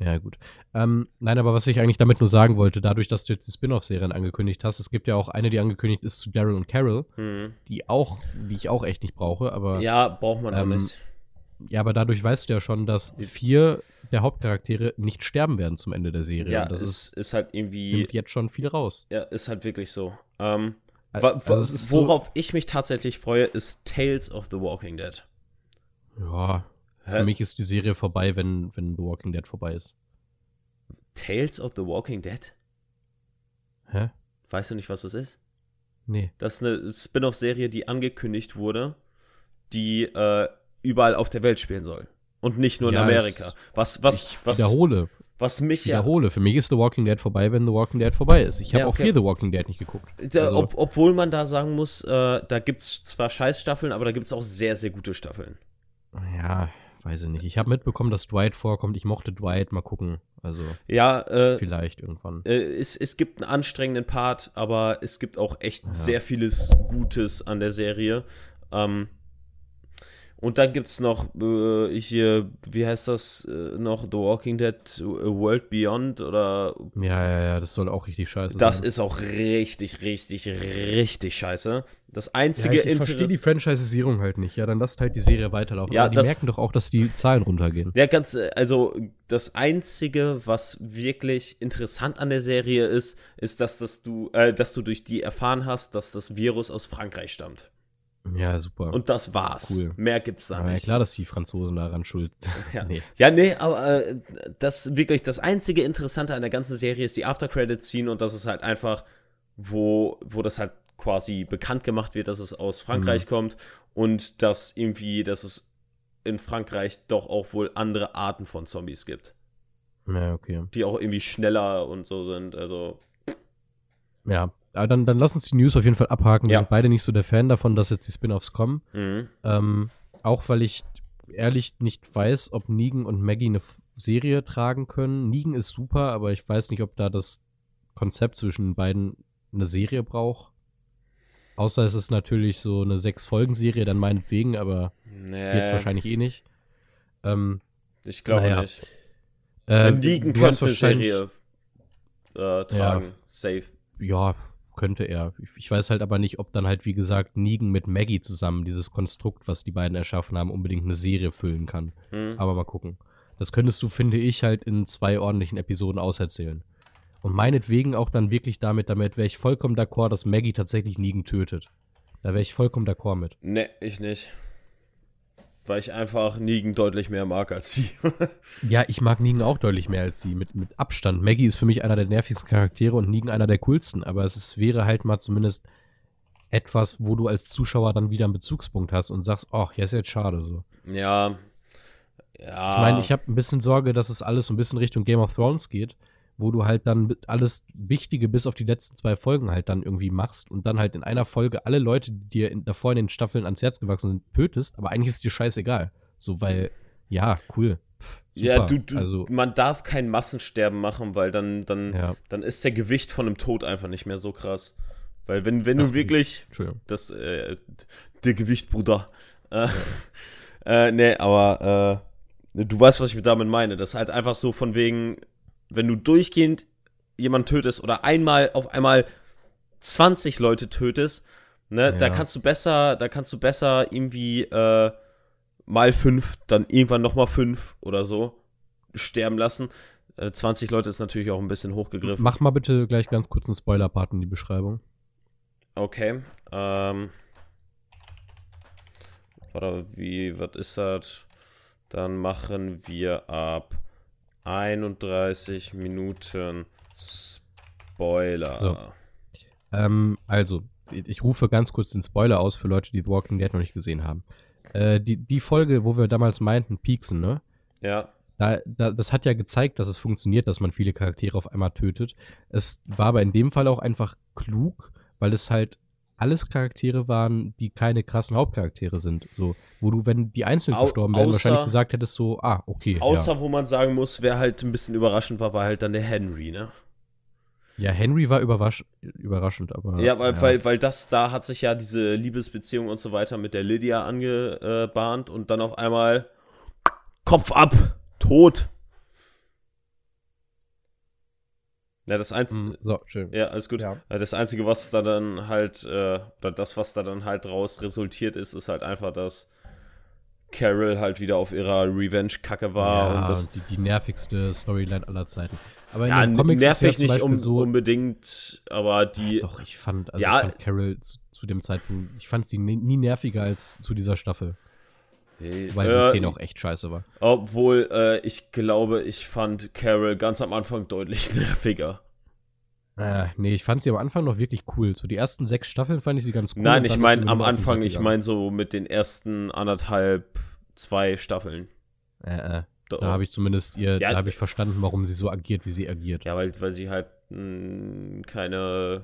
Ja, gut. Ähm, nein, aber was ich eigentlich damit nur sagen wollte, dadurch, dass du jetzt die Spin-off-Serien angekündigt hast, es gibt ja auch eine, die angekündigt ist zu Daryl und Carol, Hm. die auch, die ich auch echt nicht brauche, aber Ja, braucht man auch Ähm, nicht. Ja, aber dadurch weißt du ja schon, dass vier der Hauptcharaktere nicht sterben werden zum Ende der Serie. Ja, das ist, ist halt irgendwie. nimmt jetzt schon viel raus. Ja, ist halt wirklich so. Ähm, also ist so- worauf ich mich tatsächlich freue, ist Tales of the Walking Dead. Ja, Hä? für mich ist die Serie vorbei, wenn, wenn The Walking Dead vorbei ist. Tales of the Walking Dead? Hä? Weißt du nicht, was das ist? Nee. Das ist eine Spin-off-Serie, die angekündigt wurde, die äh, überall auf der Welt spielen soll. Und nicht nur in Ja, Amerika. Was, was, ich was, wiederhole. Was mich Ich ja. wiederhole. Für mich ist The Walking Dead vorbei, wenn The Walking Dead vorbei ist. Ich habe Ja, auch okay. hier The Walking Dead nicht geguckt. Da, Also- ob, obwohl man da sagen muss, äh, da gibt es zwar Scheißstaffeln, aber da gibt es auch sehr, sehr gute Staffeln. Ja, weiß ich nicht. Ich habe mitbekommen, dass Dwight vorkommt. Ich mochte Dwight. Mal gucken. Also Ja, äh, vielleicht irgendwann. Äh, es, es gibt einen anstrengenden Part, aber es gibt auch echt Ja. sehr vieles Gutes an der Serie. Ähm, und dann gibt es noch äh, hier, wie heißt das äh, noch? The Walking Dead World Beyond oder Ja, ja, ja. Das soll auch richtig scheiße das sein. ist auch richtig, richtig, richtig scheiße. Das Ja, einzige ich, ich verstehe die Franchisierung halt nicht. Ja, dann lasst halt die Serie weiterlaufen. Ja, Aber die das- merken doch auch, dass die Zahlen runtergehen. Ja, ganz, äh, also das Einzige, was wirklich interessant an der Serie ist, ist, dass, das du, äh, dass du durch die erfahren hast, dass das Virus aus Frankreich stammt. Ja, super. Und das war's. Cool. Mehr gibt's da ja, nicht. klar, dass die Franzosen daran schuld Ja. Nee. Ja, nee, aber äh, das wirklich das einzige Interessante an der ganzen Serie ist die After-Credit-Scene und das ist halt einfach, wo, wo das halt quasi bekannt gemacht wird, dass es aus Frankreich Mhm. kommt und dass irgendwie, dass es in Frankreich doch auch wohl andere Arten von Zombies gibt, Ja, okay. die auch irgendwie schneller und so sind. Also, Ja. Aber dann, dann lass uns die News auf jeden Fall abhaken. Wir Ja. sind beide nicht so der Fan davon, dass jetzt die Spin-Offs kommen. mhm. Ähm, auch weil ich ehrlich nicht weiß, ob Negan und Maggie eine Serie tragen können. Negan ist super, aber ich weiß nicht, ob da das Konzept zwischen den beiden eine Serie braucht. Außer es ist natürlich so eine Sechs-Folgen-Serie, dann meinetwegen, aber nee, jetzt wahrscheinlich eh nicht. Ähm, ich glaube Naja. nicht. äh, Negan könnte eine wahrscheinlich- Serie äh, tragen. Safe. Ja, könnte er. Ich, weiß halt aber nicht, ob dann halt, wie gesagt, Negan mit Maggie zusammen dieses Konstrukt, was die beiden erschaffen haben, unbedingt eine Serie füllen kann. Mhm. Aber mal gucken. Das könntest du, finde ich, halt in zwei ordentlichen Episoden auserzählen. Und meinetwegen auch dann wirklich damit, damit wäre ich vollkommen d'accord, dass Maggie tatsächlich Negan tötet. Da wäre ich vollkommen d'accord mit. Ne, ich nicht. Weil ich einfach Negan deutlich mehr mag als sie. Ja, ich mag Negan auch deutlich mehr als sie, mit, mit Abstand. Maggie ist für mich einer der nervigsten Charaktere und Negan einer der coolsten, aber es ist, wäre halt mal zumindest etwas, wo du als Zuschauer dann wieder einen Bezugspunkt hast und sagst, ach, ja, ist jetzt schade so. ja. Ja. Ich meine, ich habe ein bisschen Sorge, dass es alles so ein bisschen Richtung Game of Thrones geht, wo du halt dann alles Wichtige bis auf die letzten zwei Folgen halt dann irgendwie machst und dann halt in einer Folge alle Leute, die dir in, davor in den Staffeln ans Herz gewachsen sind, tötest, aber eigentlich ist dir scheißegal. So, weil, ja, cool. Pff, Ja, du, du also, man darf kein Massensterben machen, weil dann, dann, ja, dann ist der Gewicht von einem Tod einfach nicht mehr so krass. Weil wenn, wenn Das du wirklich das, äh, der Gewicht, Bruder. Äh, äh, nee, aber äh, du weißt, was ich damit meine. Das ist halt einfach so von wegen, wenn du durchgehend jemanden tötest oder einmal auf einmal 20 Leute tötest, ne, da Ja. kannst du besser, da kannst du besser irgendwie äh, mal fünf, dann irgendwann nochmal fünf oder so sterben lassen. Äh, 20 Leute ist natürlich auch ein bisschen hochgegriffen. Mach mal bitte gleich ganz kurz einen Spoiler-Part in die Beschreibung. Okay. Ähm. Warte, wie, was ist das? Dann machen wir ab 31 Minuten Spoiler. So. Ähm, also, ich rufe ganz kurz den Spoiler aus für Leute, die The Walking Dead noch nicht gesehen haben. Äh, die, die Folge, wo wir damals meinten, Pieksen, ne? Ja, Da, da, das hat ja gezeigt, dass es funktioniert, dass man viele Charaktere auf einmal tötet. Es war aber in dem Fall auch einfach klug, weil es halt alles Charaktere waren, die keine krassen Hauptcharaktere sind. So, wo du, wenn die einzeln Au- gestorben wären, wahrscheinlich gesagt hättest, so, ah, okay. außer ja. wo man sagen muss, wer halt ein bisschen überraschend war, war halt dann der Henry, ne? ja, Henry war überrasch überraschend, aber. Ja, weil, Weil, weil das, da hat sich ja diese Liebesbeziehung und so weiter mit der Lydia angebahnt und dann auf einmal Kopf ab, tot. Ja, das Einzige. Mm, So, schön. Ja, alles gut. Ja. Äh, Das Einzige, was da dann halt, äh, oder das, was da dann halt draus resultiert ist, ist halt einfach, dass Carol halt wieder auf ihrer Revenge-Kacke war ja, und das. die, die nervigste Storyline aller Zeiten. Aber in Ja, den Comics ist ja nervig nicht um, so, unbedingt, aber die. Doch, ich fand, also Ja. ich fand Carol zu, zu dem Zeitpunkt, ich fand sie nie, nie nerviger als zu dieser Staffel. Weil die Äh, Szene auch echt scheiße war. Obwohl, äh, ich glaube, ich fand Carol ganz am Anfang deutlich nerviger. Äh, nee, ich fand sie am Anfang noch wirklich cool. So die ersten sechs Staffeln fand ich sie ganz cool. Nein, ich meine am Anfang, ich meine so mit den ersten anderthalb, zwei Staffeln. Äh, äh, Da, da habe ich zumindest ihr, Ja, da habe ich verstanden, warum sie so agiert, wie sie agiert. Ja, weil, weil sie halt mh, keine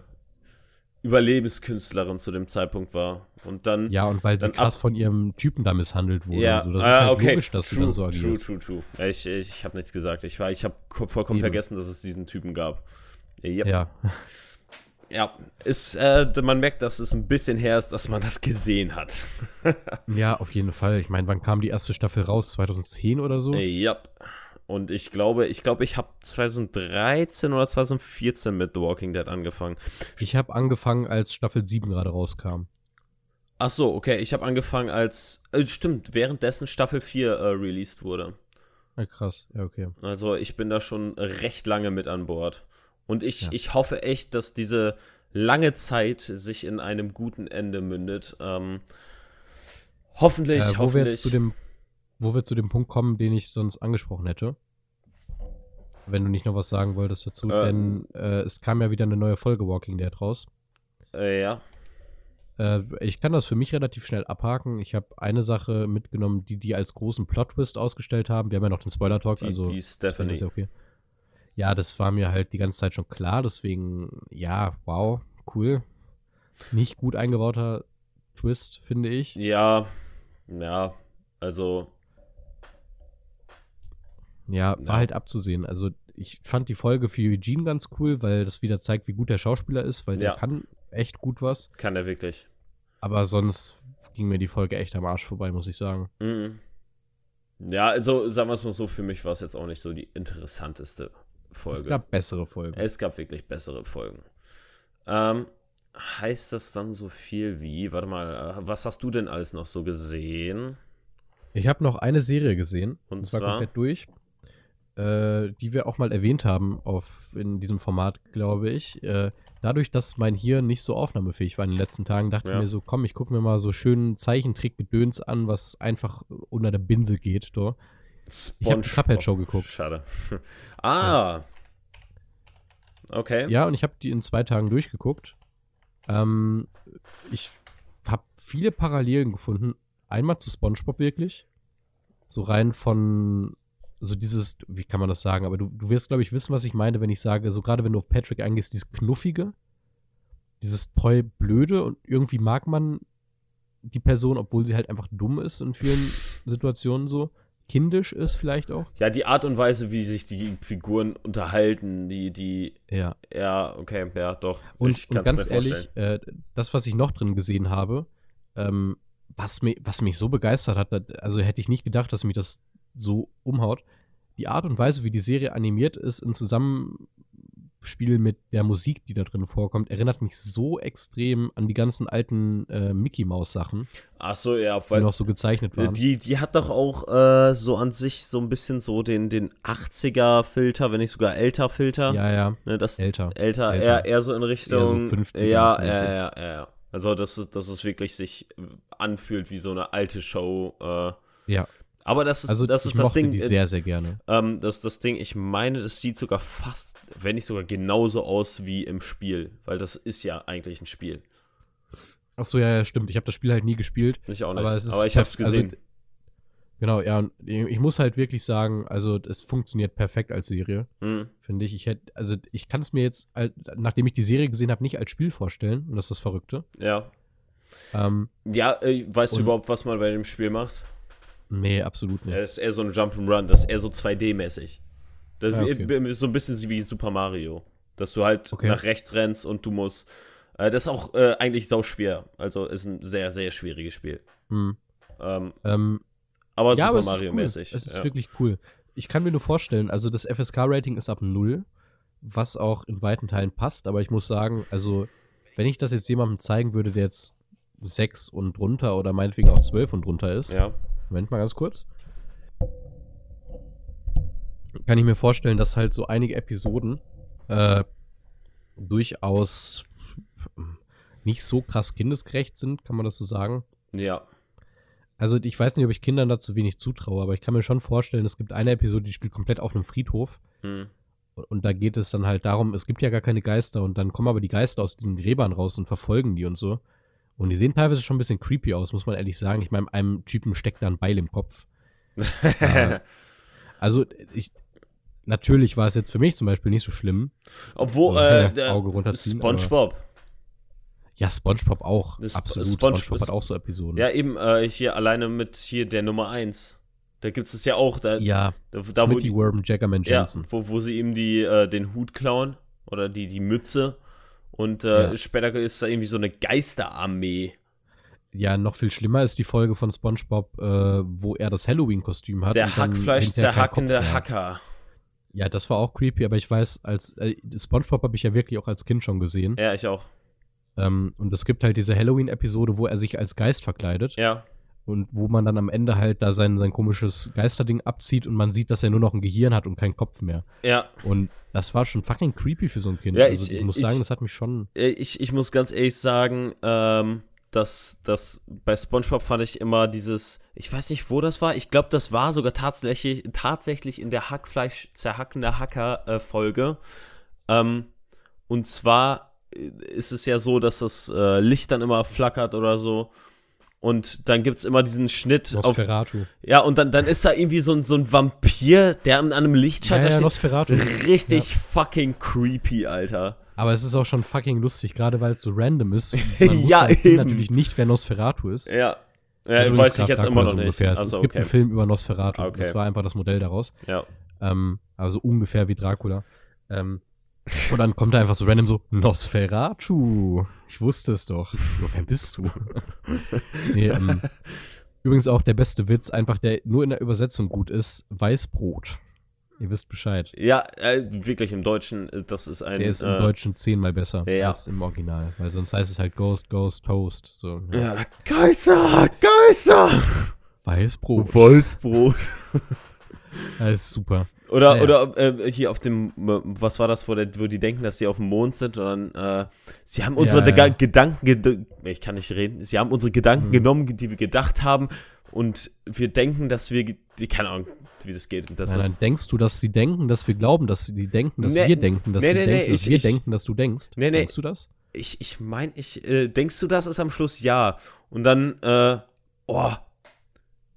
Überlebenskünstlerin zu dem Zeitpunkt war. Und dann. Ja, und weil sie krass von ihrem Typen da misshandelt wurde. ja, so. Das ah, ist halt okay. logisch, dass true, sie dann so true, true, true. Ja, Ich, ich, habe nichts gesagt. Ich, war- ich habe vollkommen Eben. vergessen, dass es diesen Typen gab. Yep. Ja, Ja, ist, äh, man merkt, dass es ein bisschen her ist, dass man das gesehen hat. ja, auf jeden Fall. Ich meine, wann kam die erste Staffel raus? 2010 oder so? Ja. Und ich glaube, ich glaube, ich habe 2013 oder 2014 mit The Walking Dead angefangen. Ich habe angefangen, als Staffel 7 gerade rauskam. Ach so, okay, ich habe angefangen als äh, stimmt, währenddessen Staffel 4 äh, released wurde. Ja, krass. Ja, okay. Also, ich bin da schon recht lange mit an Bord. Und ich, Ja. ich hoffe echt, dass diese lange Zeit sich in einem guten Ende mündet. Ähm, hoffentlich, Äh, wo wir hoffentlich. jetzt zu dem, wo wir zu dem Punkt kommen, den ich sonst angesprochen hätte. Wenn du nicht noch was sagen wolltest dazu, Ähm. denn äh, es kam ja wieder eine neue Folge Walking Dead raus. äh, ja. Äh, ich kann das für mich relativ schnell abhaken. Ich habe eine Sache mitgenommen, die die als großen Plot-Twist ausgestellt haben. Wir haben ja noch den Spoiler-Talk, Die, also die Stephanie. ist ja okay. Ja, das war mir halt die ganze Zeit schon klar, deswegen, ja, wow, cool. Nicht gut eingebauter Twist, finde ich. Ja, ja, also, Ja, Ja. war halt abzusehen. Also ich fand die Folge für Eugene ganz cool, weil das wieder zeigt, wie gut der Schauspieler ist, weil der Ja. kann echt gut was. kann er wirklich. Aber sonst ging mir die Folge echt am Arsch vorbei, muss ich sagen. Mhm. Ja, also, sagen wir es mal so, für mich war es jetzt auch nicht so die interessanteste Folge. Es gab bessere Folgen. Es gab wirklich bessere Folgen. Ähm, heißt das dann so viel wie, warte mal, äh, was hast du denn alles noch so gesehen? Ich habe noch eine Serie gesehen, Und und zwar zwar? komplett durch, äh, die wir auch mal erwähnt haben auf, in diesem Format, glaube ich. Äh, dadurch, dass mein Hirn nicht so aufnahmefähig war in den letzten Tagen, dachte Ja. ich mir so, komm, ich gucke mir mal so schönen Zeichentrick-Gedöns an, was einfach unter der Binse geht. Do. Ich habe die Cuphead-Show geguckt. Schade. ah. Okay. Ja, und ich habe die in zwei Tagen durchgeguckt. Ähm, ich habe viele Parallelen gefunden. Einmal zu SpongeBob wirklich. so rein von, so dieses, wie kann man das sagen, aber du, du wirst, glaube ich, wissen, was ich meine, wenn ich sage, so gerade wenn du auf Patrick eingehst, dieses Knuffige, dieses treu Blöde und irgendwie mag man die Person, obwohl sie halt einfach dumm ist in vielen Situationen so. Kindisch ist vielleicht auch. Ja, die Art und Weise, wie sich die Figuren unterhalten, die, die, Ja. ja, okay, ja, doch. Und, und ganz ehrlich, äh, das, was ich noch drin gesehen habe, ähm, was, mich, was mich so begeistert hat, also hätte ich nicht gedacht, dass mich das so umhaut. Die Art und Weise, wie die Serie animiert ist, im Zusammenspiel mit der Musik, die da drin vorkommt, erinnert mich so extrem an die ganzen alten äh, Mickey Mouse Sachen, Ach so, ja, die weil noch so gezeichnet waren. die, die hat doch auch äh, so an sich so ein bisschen so den, den 80er-Filter, wenn nicht sogar älter Filter. ja, ja, Ne, das älter. älter, älter. Eher, eher so in Richtung. 50er, ja, 50. ja, ja, ja, ja. Also, dass es, dass es wirklich sich anfühlt wie so eine alte Show. Äh. Ja. Aber das ist, Also das, ich ist das Ding. die äh, sehr, sehr gerne. ähm, das, das Ding, ich meine, das sieht sogar fast, wenn nicht sogar genauso aus wie im Spiel. Weil das ist ja eigentlich ein Spiel. Achso, ja, ja, stimmt. Ich habe das Spiel halt nie gespielt. Ich auch nicht. Aber Aber, es ich hab's perf- also, gesehen. Genau, ja, ich muss halt wirklich sagen, also es funktioniert perfekt als Serie, hm. finde ich. Ich hätte, also ich kann es mir jetzt, nachdem ich die Serie gesehen habe, nicht als Spiel vorstellen. Und das ist das Verrückte. Ja. Ähm, Ja, äh, weißt du überhaupt, was man bei dem Spiel macht? Nee, absolut nicht. Er ist eher so ein Jump'n'Run, das ist eher so 2D-mäßig. Das ist okay. wie- so ein bisschen wie Super Mario. Dass du halt Okay. nach rechts rennst und du musst. Äh, das ist auch äh, eigentlich sau schwer. Also ist ein sehr, sehr schwieriges Spiel. Hm. Ähm, Ähm, aber ja, Super es ist Mario-mäßig. Cool. Es ist ja. wirklich cool. Ich kann mir nur vorstellen, also das FSK-Rating ist ab 0, was auch in weiten Teilen passt, aber ich muss sagen, also wenn ich das jetzt jemandem zeigen würde, der jetzt 6 und drunter oder meinetwegen auch 12 und drunter ist, ja. Moment mal ganz kurz. Kann ich mir vorstellen, dass halt so einige Episoden äh, durchaus nicht so krass kindesgerecht sind, kann man das so sagen? Ja. Also ich weiß nicht, ob ich Kindern dazu wenig zutraue, aber ich kann mir schon vorstellen, es gibt eine Episode, die spielt komplett auf einem Friedhof. Hm. Und, und da geht es dann halt darum, es gibt ja gar keine Geister und dann kommen aber die Geister aus diesen Gräbern raus und verfolgen die und so. Und die sehen teilweise schon ein bisschen creepy aus, muss man ehrlich sagen. Ich meine, einem Typen steckt da ein Beil im Kopf. Äh, also, ich, natürlich war es jetzt für mich zum Beispiel nicht so schlimm. Obwohl, äh, ja, der, Auge runterziehen, SpongeBob. Ja, SpongeBob auch. Das Absolut. Sponge- SpongeBob hat auch so Episoden. Ja, eben äh, hier alleine mit hier der Nummer 1. Da gibt es ja auch. Da, ja da, da wo, die, Worm, Jackerman ja, Jensen. wo, wo sie ihm die, äh, den Hut klauen. Oder die, die Mütze. Und äh, Ja. später ist da irgendwie so eine Geisterarmee. Ja. noch viel schlimmer ist die Folge von SpongeBob, äh, wo er das Halloween-Kostüm hat. Der Hackfleisch zerhackende. Hacker. Ja, das war auch creepy, aber ich weiß, als äh, SpongeBob habe ich ja wirklich auch als Kind schon gesehen. Ja, ich auch. Ähm, und es gibt halt diese Halloween-Episode, wo er sich als Geist verkleidet. Ja. Und wo man dann am Ende halt da sein, sein komisches Geisterding abzieht und man sieht, dass er nur noch ein Gehirn hat und keinen Kopf mehr. Ja. Und das war schon fucking creepy für so ein Kind. Ja, also ich- ich, muss ich- sagen, das hat mich schon. Äh, Ich, ich muss ganz ehrlich sagen, ähm, dass, dass bei SpongeBob fand ich immer dieses, ich weiß nicht, wo das war. Ich glaube, das war sogar tatsächlich, tatsächlich in der Hackfleisch zerhackende Hacker äh, Folge. Ähm, und zwar äh, ist es ja so, dass das äh, Licht dann immer flackert oder so. Und dann gibt es immer diesen Schnitt auf. Nosferatu. Ja, und dann, dann ist da irgendwie so ein, so ein Vampir, der an einem Ja, Lichtschalter ja, steht. Nosferatu. Richtig fucking creepy, Alter. Aber es ist auch schon fucking lustig, gerade weil es so random ist. Man Ja, als eben. natürlich nicht, wer Nosferatu ist. Ja. Ja, Also weiß ich jetzt immer noch so nicht. ungefähr. Es- Also, es gibt okay. einen Film über Nosferatu. Ah, okay. Das war einfach das Modell daraus. Ja. Ähm, also ungefähr wie Dracula. Ähm, und dann kommt da einfach so random so, Nosferatu. Ich wusste es doch. So, wer bist du? nee, ähm, übrigens auch der beste Witz, einfach der nur in der Übersetzung gut ist, Weißbrot. Ihr wisst Bescheid. Ja, äh, wirklich im Deutschen, äh, das ist ein. Der ist im äh, Deutschen zehnmal besser ja. als im Original. Weil sonst heißt es halt Ghost, Ghost, Toast. So, ja. Ja, Geister, Geister! Weißbrot. Wolfsbrot. Das ist super. Oder, Ja, oder äh, hier auf dem, äh, was war das, wo, der, wo die denken, dass sie auf dem Mond sind und dann, äh, sie haben unsere Ja, ja. Geda- Gedanken, ged- ich kann nicht reden, sie haben unsere Gedanken Mhm. genommen, die wir gedacht haben und wir denken, dass wir, keine Ahnung, wie das geht. Das Nein, dann denkst du, dass sie denken, dass wir glauben, dass sie denken, dass Nee, wir denken, dass nee, sie nee, denken, dass ich- wir ich- denken, dass du denkst. Nee, nee. Denkst du das? ich, ich meine, ich, äh, denkst du, das ist am Schluss ja? Und dann, äh, oh,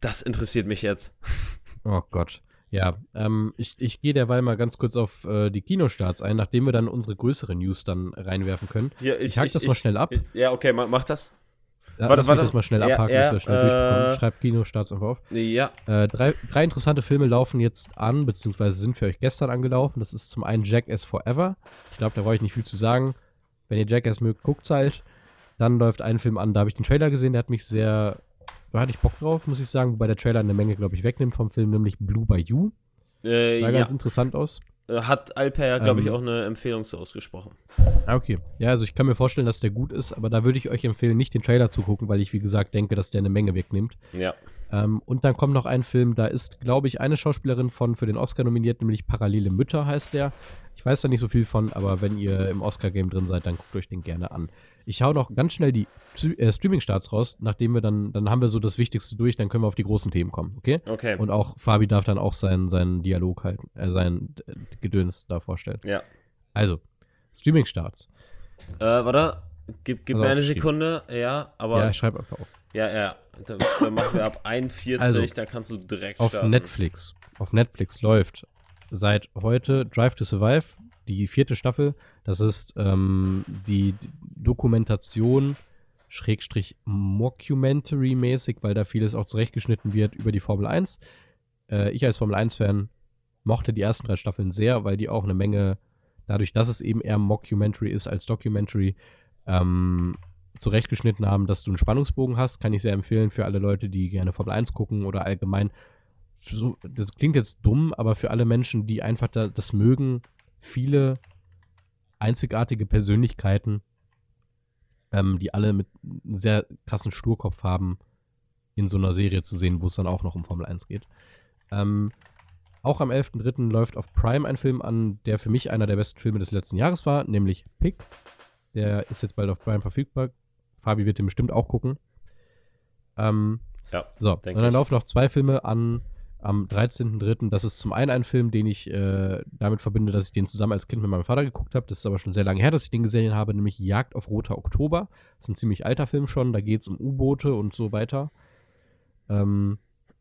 Das interessiert mich jetzt. Oh Gott. Ja, ähm, ich, ich gehe derweil mal ganz kurz auf äh, die Kinostarts ein, nachdem wir dann unsere größere News dann reinwerfen können. Hier, ich, ich hack das mal schnell ab. Ich, ja, okay, mach, mach das. Ja, warte, warte. das mal schnell ja, abhaken, ja, dass wir schnell äh, durchbekommen. Schreibt Kinostarts einfach auf. Ja. Äh, drei, drei interessante Filme laufen jetzt an, beziehungsweise sind für euch gestern angelaufen. Das ist zum einen Jackass Forever. Ich glaube, da brauche ich nicht viel zu sagen. Wenn ihr Jackass mögt, guckt halt. Dann läuft ein Film an, da habe ich den Trailer gesehen, der hat mich sehr da hatte ich Bock drauf, muss ich sagen, wobei der Trailer eine Menge, glaube ich, wegnimmt vom Film, nämlich Blue by You. Äh, sah ja. ganz interessant aus. Äh, hat Alper, glaube ich, ähm, auch eine Empfehlung zu ausgesprochen. Ah, okay. Ja, also ich kann mir vorstellen, dass der gut ist, aber da würde ich euch empfehlen, nicht den Trailer zu gucken, weil ich, wie gesagt, denke, dass der eine Menge wegnimmt. Ja. Ähm, und dann kommt noch ein Film, da ist, glaube ich, eine Schauspielerin von für den Oscar nominiert, nämlich Parallele Mütter heißt der. Ich weiß da nicht so viel von, aber wenn ihr im Oscar-Game drin seid, dann guckt euch den gerne an. Ich hau noch ganz schnell die äh, Streaming-Starts raus, nachdem wir dann, dann haben wir so das Wichtigste durch, dann können wir auf die großen Themen kommen, okay? Okay. Und auch Fabi darf dann auch seinen, seinen Dialog halten, äh, sein äh, Gedöns da vorstellen. Ja. Also, Streaming-Starts. Äh, warte, gib, gib also, mir eine Sekunde, ja, aber. Ja, ich schreibe einfach auf. Ja, ja, dann, dann machen wir ab 41, also, dann kannst du direkt auf starten. Netflix. Auf Netflix läuft seit heute Drive to Survive, die vierte Staffel. Das ist ähm, die Dokumentation, Schrägstrich Mockumentary-mäßig, weil da vieles auch zurechtgeschnitten wird über die Formel 1. Äh, ich als Formel 1-Fan mochte die ersten drei Staffeln sehr, weil die auch eine Menge, dadurch, dass es eben eher Mockumentary ist als Documentary, ähm, zurechtgeschnitten haben, dass du einen Spannungsbogen hast. Kann ich sehr empfehlen für alle Leute, die gerne Formel 1 gucken oder allgemein. So, das klingt jetzt dumm, aber für alle Menschen, die einfach da, das mögen, viele einzigartige Persönlichkeiten, ähm, die alle mit einem sehr krassen Sturkopf haben, in so einer Serie zu sehen, wo es dann auch noch um Formel 1 geht. Ähm, auch am 11.03. läuft auf Prime ein Film an, der für mich einer der besten Filme des letzten Jahres war, nämlich Pick. Der ist jetzt bald auf Prime verfügbar. Fabi wird den bestimmt auch gucken. Ähm, ja. So, und dann laufen noch zwei Filme an am 13.03. Das ist zum einen ein Film, den ich äh, damit verbinde, dass ich den zusammen als Kind mit meinem Vater geguckt habe. Das ist aber schon sehr lange her, dass ich den gesehen habe, nämlich Jagd auf Roter Oktober. Das ist ein ziemlich alter Film schon. Da geht es um U-Boote und so weiter. Ähm,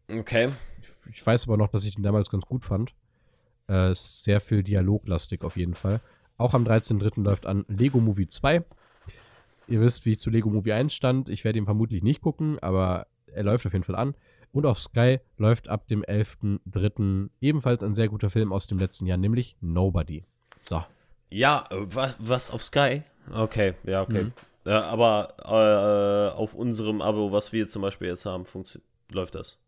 okay. Ich, ich, weiß aber noch, dass ich den damals ganz gut fand. Äh, sehr viel dialoglastig auf jeden Fall. Auch am 13.03. läuft an Lego Movie 2. Ihr wisst, wie ich zu Lego Movie 1 stand. Ich werde ihn vermutlich nicht gucken, aber er läuft auf jeden Fall an. Und auf Sky läuft ab dem 11.03. ebenfalls ein sehr guter Film aus dem letzten Jahr, nämlich Nobody. So. Ja, was, was auf Sky? Okay, ja, okay. Mhm. Äh, aber äh, auf unserem Abo, was wir zum Beispiel jetzt haben, läuft das.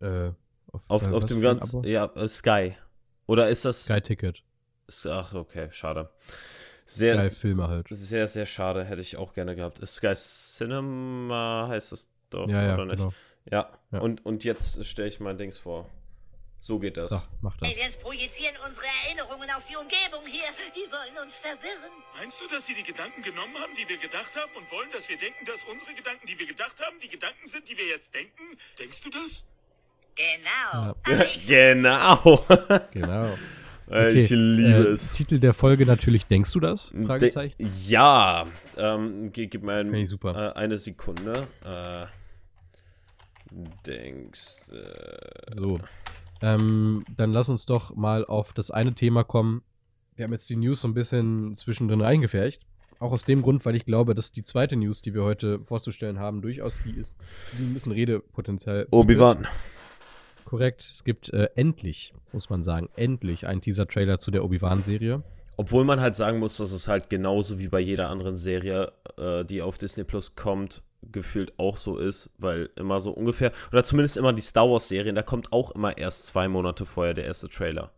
Äh, auf, auf, äh, auf dem ganzen, ja, äh, Sky. Oder ist das? Sky Ticket. Ach, okay, schade. Sehr, Sky Filme halt. Sehr, sehr schade, hätte ich auch gerne gehabt. Sky Cinema heißt das doch, ja, ja, oder nicht? Genau. Ja. ja, Und, und jetzt stelle ich mein Dings vor. So geht das. So, mach das. Aliens projizieren unsere Erinnerungen auf die Umgebung hier. Die wollen uns verwirren. Meinst du, dass sie die Gedanken genommen haben, die wir gedacht haben und wollen, dass wir denken, dass unsere Gedanken, die wir gedacht haben, die Gedanken sind, die wir jetzt denken? Denkst du das? Genau. genau. genau. Okay. Ich liebe äh, es. Titel der Folge natürlich, denkst du das? Fragezeichen. De ja. Ähm, gib mir ein, äh, eine Sekunde. Äh, denkst. Äh, so. Ähm, dann lass uns doch mal auf das eine Thema kommen. Wir haben jetzt die News so ein bisschen zwischendrin reingefärcht. Auch aus dem Grund, weil ich glaube, dass die zweite News, die wir heute vorzustellen haben, durchaus die ist, die ein bisschen Redepotenzial. Obi-Wan. Korrekt. Es gibt äh, endlich, muss man sagen, endlich einen Teaser-Trailer zu der Obi-Wan-Serie. Obwohl man halt sagen muss, dass es halt genauso wie bei jeder anderen Serie, äh, die auf Disney Plus kommt, gefühlt auch so ist, weil immer so ungefähr, oder zumindest immer die Star Wars-Serien, da kommt auch immer erst zwei Monate vorher der erste Trailer.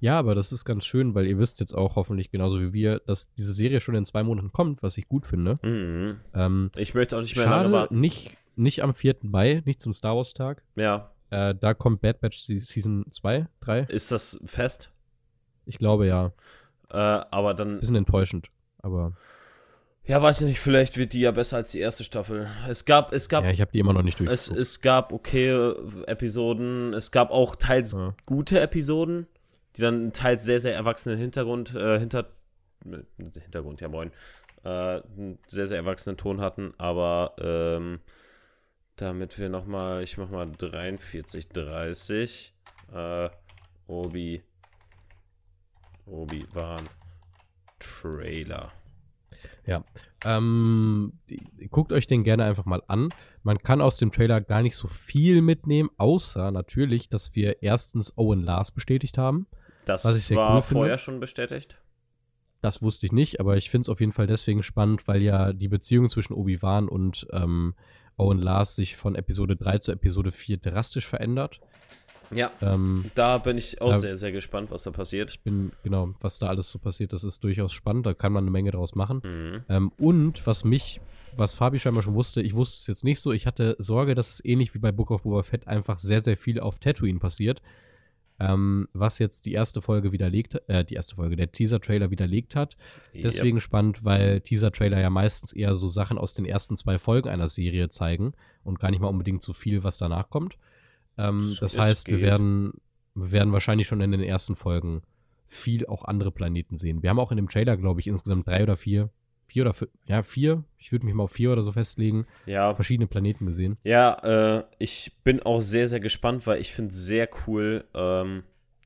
Ja, aber das ist ganz schön, weil ihr wisst jetzt auch hoffentlich genauso wie wir, dass diese Serie schon in zwei Monaten kommt, was ich gut finde. Mhm. Ähm, ich möchte auch nicht mehr schade, lange warten. Nicht, nicht am 4. Mai, nicht zum Star Wars-Tag. Ja. Äh, da kommt Bad Batch Season 2, 3. Ist das fest? Ich glaube ja. Äh, aber dann. Bisschen enttäuschend, aber. Ja, weiß ich nicht, vielleicht wird die ja besser als die erste Staffel. Es gab, es gab. Ja, ich habe die immer noch nicht es, es gab okay Episoden, es gab auch teils ja. gute Episoden, die dann teils sehr, sehr erwachsenen Hintergrund, äh, hinter. Hintergrund, ja moin. Äh, einen sehr, sehr erwachsenen Ton hatten, aber ähm, damit wir nochmal, ich mach mal 43, 30. Äh, Obi. Obi-Wan. Trailer. Ja. Ähm, guckt euch den gerne einfach mal an. Man kann aus dem Trailer gar nicht so viel mitnehmen, außer natürlich, dass wir erstens Owen Lars bestätigt haben. Das war cool vorher schon bestätigt. Das wusste ich nicht, aber ich finde es auf jeden Fall deswegen spannend, weil ja die Beziehung zwischen Obi-Wan und ähm, Owen Lars sich von Episode 3 zu Episode 4 drastisch verändert. Ja. Ähm, Da bin ich auch Ja. sehr, sehr gespannt, was da passiert. ich bin, genau, was da alles so passiert, das ist durchaus spannend, da kann man eine Menge draus machen. Mhm. Ähm, und was mich, was Fabi scheinbar schon wusste, ich wusste es jetzt nicht so, ich hatte Sorge, dass es ähnlich wie bei Book of Boba Fett einfach sehr, sehr viel auf Tatooine passiert. Ähm, was jetzt die erste Folge widerlegt, äh, die erste Folge, der Teaser-Trailer widerlegt hat. Deswegen spannend, weil Teaser-Trailer ja meistens eher so Sachen aus den ersten zwei Folgen einer Serie zeigen und gar nicht mal unbedingt so viel, was danach kommt. Ähm, Es- das es heißt, wir werden, wir werden wahrscheinlich schon in den ersten Folgen viel auch andere Planeten sehen. Wir haben auch in dem Trailer, glaube ich, insgesamt drei oder vier, vier oder fünf, ja, vier, ich würde mich mal auf vier oder so festlegen, Ja, verschiedene Planeten gesehen. Ja, äh, ich bin auch sehr, sehr gespannt, weil ich finde sehr cool, ähm,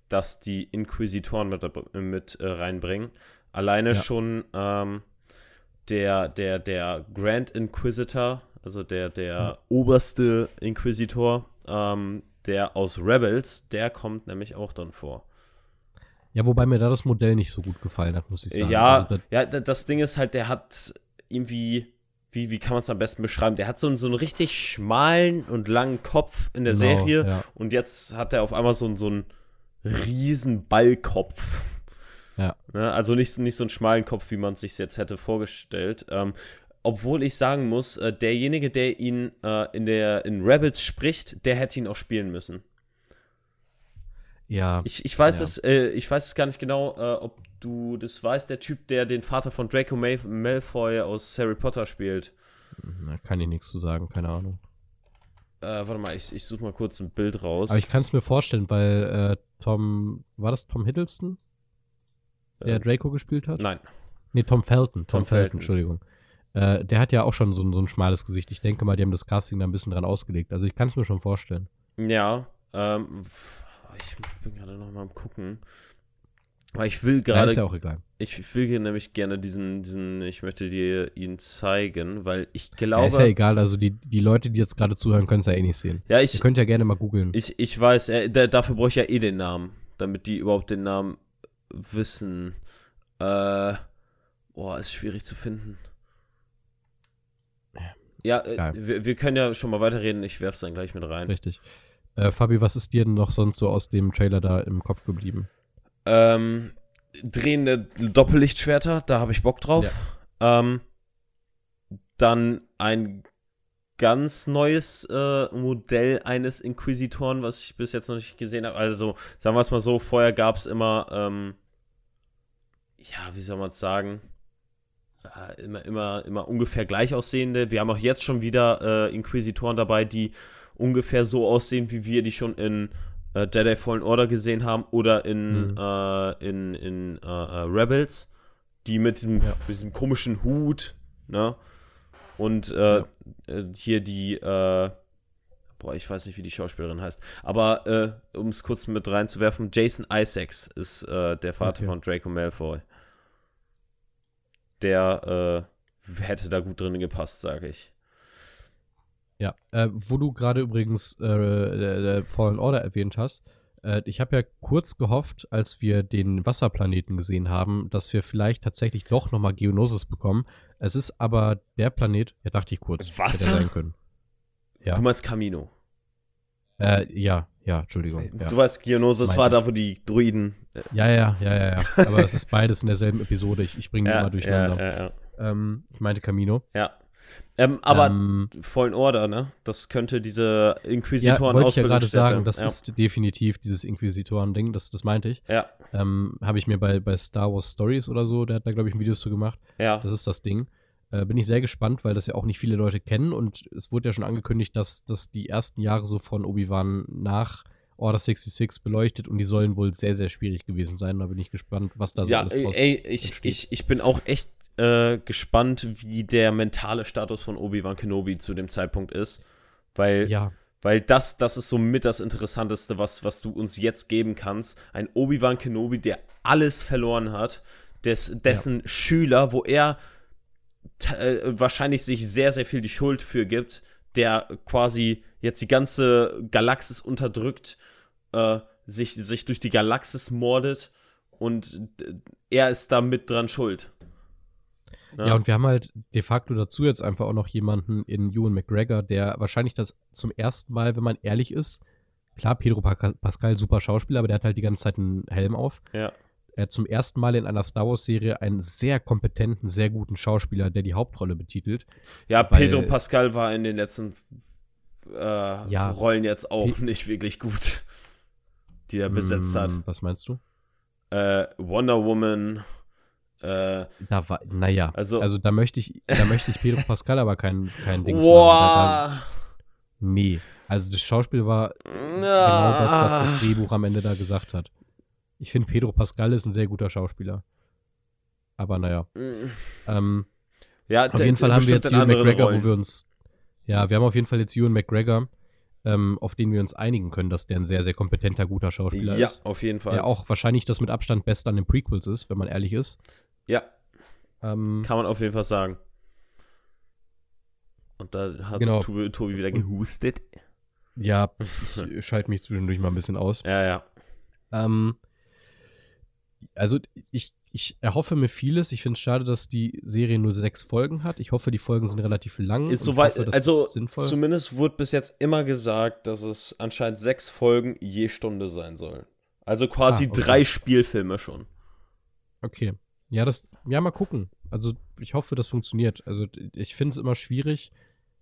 dass die Inquisitoren mit, mit äh, reinbringen. Alleine Ja. schon ähm, der, der, der Grand Inquisitor, also der, der Ja. oberste Inquisitor, ähm, der aus Rebels, der kommt nämlich auch dann vor. Ja, wobei mir da das Modell nicht so gut gefallen hat, muss ich sagen. Ja, Also, da- ja, das Ding ist halt, der hat irgendwie, wie, wie kann man es am besten beschreiben? Der hat so, einen- so einen richtig schmalen und langen Kopf in der Genau, Serie ja. und jetzt hat er auf einmal so, einen- so einen riesen Ballkopf. Ja. Ne? Also nicht, nicht so einen schmalen Kopf, wie man es sich jetzt hätte vorgestellt. Ähm, obwohl ich sagen muss, äh, derjenige, der ihn äh, in, der, in Rebels spricht, der hätte ihn auch spielen müssen. ja, Ich, ich weiß Ja. es, äh, ich weiß es gar nicht genau, äh, ob du das weißt, der Typ, der den Vater von Draco Mal Malfoy aus Harry Potter spielt. da kann ich nichts zu sagen, keine Ahnung. Äh, warte mal, ich, ich suche mal kurz ein Bild raus. Aber ich kann es mir vorstellen, weil äh, Tom, war das Tom Hiddleston, der Draco gespielt hat? Nein. Nee, Tom Felton. Tom, Tom Felton, Felton. Entschuldigung. Äh, der hat ja auch schon so, ein- so ein schmales Gesicht. Ich denke mal, die haben das Casting da ein bisschen dran ausgelegt. Also ich kann es mir schon vorstellen. Ja, ähm, ich bin gerade noch mal am gucken. Weil ich will Ja, gerade, ist ja auch egal. ich will hier nämlich gerne diesen, diesen, ich möchte dir ihn zeigen, weil ich Ja, glaube, ist ja egal. Also die, die Leute, die jetzt gerade zuhören, können es ja eh nicht sehen. ja, Ihr ich, könnt ja gerne mal googeln. ich, ich weiß, äh, da, dafür brauche ich ja eh den Namen, damit die überhaupt den Namen wissen. Äh, boah, ist schwierig zu finden. Ja, äh, wir, wir können ja schon mal weiterreden, ich werf's dann gleich mit rein. Richtig. Äh, Fabi, was ist dir denn noch sonst so aus dem Trailer da im Kopf geblieben? Ähm, drehende Doppellichtschwerter, da habe ich Bock drauf. Ähm, dann ein ganz neues äh, Modell eines Inquisitoren, was ich bis jetzt noch nicht gesehen habe. Also, sagen wir es mal so, vorher gab es immer, ähm, ja, wie soll man es sagen? Äh, immer, immer, immer ungefähr gleich aussehende. Wir haben auch jetzt schon wieder äh, Inquisitoren dabei, die ungefähr so aussehen, wie wir die schon in äh, Jedi Fallen Order gesehen haben oder in, Mhm. äh, in, in äh, äh, Rebels, die mit diesem, Ja. mit diesem komischen Hut, ne? Und äh, Ja. hier die, boah, ich weiß nicht, wie die Schauspielerin heißt, aber um es kurz mit reinzuwerfen, Jason Isaacs ist der Vater Okay. von Draco Malfoy. Der äh, hätte da gut drin gepasst, sage ich. Ja, äh, wo du gerade übrigens äh, äh, äh, Fallen Order erwähnt hast, äh, ich habe ja kurz gehofft, als wir den Wasserplaneten gesehen haben, dass wir vielleicht tatsächlich doch nochmal Geonosis bekommen. Es ist aber der Planet, ja, dachte ich kurz, hätte Wasser? er sein können. Ja. Du meinst Camino. Äh, ja, ja, Entschuldigung. Ja. Du weißt, Geonosis Meinte war da, wo die Druiden. Äh, ja, ja, ja, ja, ja. Aber es ist beides in derselben Episode. Ich, ich bringe die ja, immer durcheinander. ja, ja, ja. Ähm, ich meinte Camino. ja. Ähm, aber ähm, Fallen Order, ne? Das könnte diese ja, Inquisitoren wollte ich ja gerade sagen, das ja. ist definitiv dieses Inquisitoren-Ding, das, das meinte ich. Ja, Ähm, Habe ich mir bei, bei Star Wars Stories oder so, der hat da, glaube ich, ein Video zu gemacht. ja. Das ist das Ding. Äh, bin ich sehr gespannt, weil das ja auch nicht viele Leute kennen und es wurde ja schon angekündigt, dass, dass die ersten Jahre so von Obi-Wan nach Order 66 beleuchtet und die sollen wohl sehr, sehr schwierig gewesen sein. Da bin ich gespannt, was da so ja, alles ey, draus ey ich, entsteht. ich, ich bin auch echt äh, gespannt, wie der mentale Status von Obi-Wan Kenobi zu dem Zeitpunkt ist. Weil, Ja, weil das, das ist somit das Interessanteste, was, was du uns jetzt geben kannst. Ein Obi-Wan Kenobi, der alles verloren hat, des, dessen Schüler, wo er wahrscheinlich sich sehr, sehr viel die Schuld für gibt, der quasi jetzt die ganze Galaxis unterdrückt, äh, sich, sich durch die Galaxis mordet und äh, er ist da mit dran schuld. Ja. und wir haben halt de facto dazu jetzt einfach auch noch jemanden in Ewan McGregor, der wahrscheinlich das zum ersten Mal, wenn man ehrlich ist, klar, Pedro Pa- Pascal, super Schauspieler, aber der hat halt die ganze Zeit einen Helm auf. ja. Er hat zum ersten Mal in einer Star Wars-Serie einen sehr kompetenten, sehr guten Schauspieler, der die Hauptrolle betitelt. Ja, Weil- Pedro Pascal war in den letzten äh, Ja. Rollen jetzt auch nicht wirklich gut, die er besetzt hat. Hm, Was meinst du? Äh, Wonder Woman, äh, Da war, naja, Also- also, da möchte ich, da möchte ich Pedro Pascal aber kein, kein Ding machen. Da- da- Boah. Nee, also das Schauspiel war genau das, was das Drehbuch am Ende da gesagt hat. Ich finde, Pedro Pascal ist ein sehr guter Schauspieler. Aber naja. Ähm, Ja, auf jeden Fall haben wir jetzt Ewan McGregor, Rollen. wo wir uns. Ja, wir haben auf jeden Fall jetzt Ewan McGregor, ähm, auf den wir uns einigen können, dass der ein sehr, sehr kompetenter, guter Schauspieler Ja, ist. auf jeden Fall. Der auch wahrscheinlich das mit Abstand Beste an den Prequels ist, wenn man ehrlich ist. Ja, Ähm, kann man auf jeden Fall sagen. Und da hat Genau. Tobi, Tobi wieder gehustet. ja, ich schalte mich zwischendurch mal ein bisschen aus. Ja, ja. Ähm, also ich, ich erhoffe mir vieles. Ich finde es schade, dass die Serie nur sechs Folgen hat. Ich hoffe, die Folgen sind relativ lang. Ist soweit, hoffe, also zumindest wurde bis jetzt immer gesagt, dass es anscheinend sechs Folgen je Stunde sein sollen. Also quasi Ah, okay. drei Spielfilme schon. Okay. Ja, das, ja, mal gucken. Also ich hoffe, das funktioniert. Also ich finde es immer schwierig,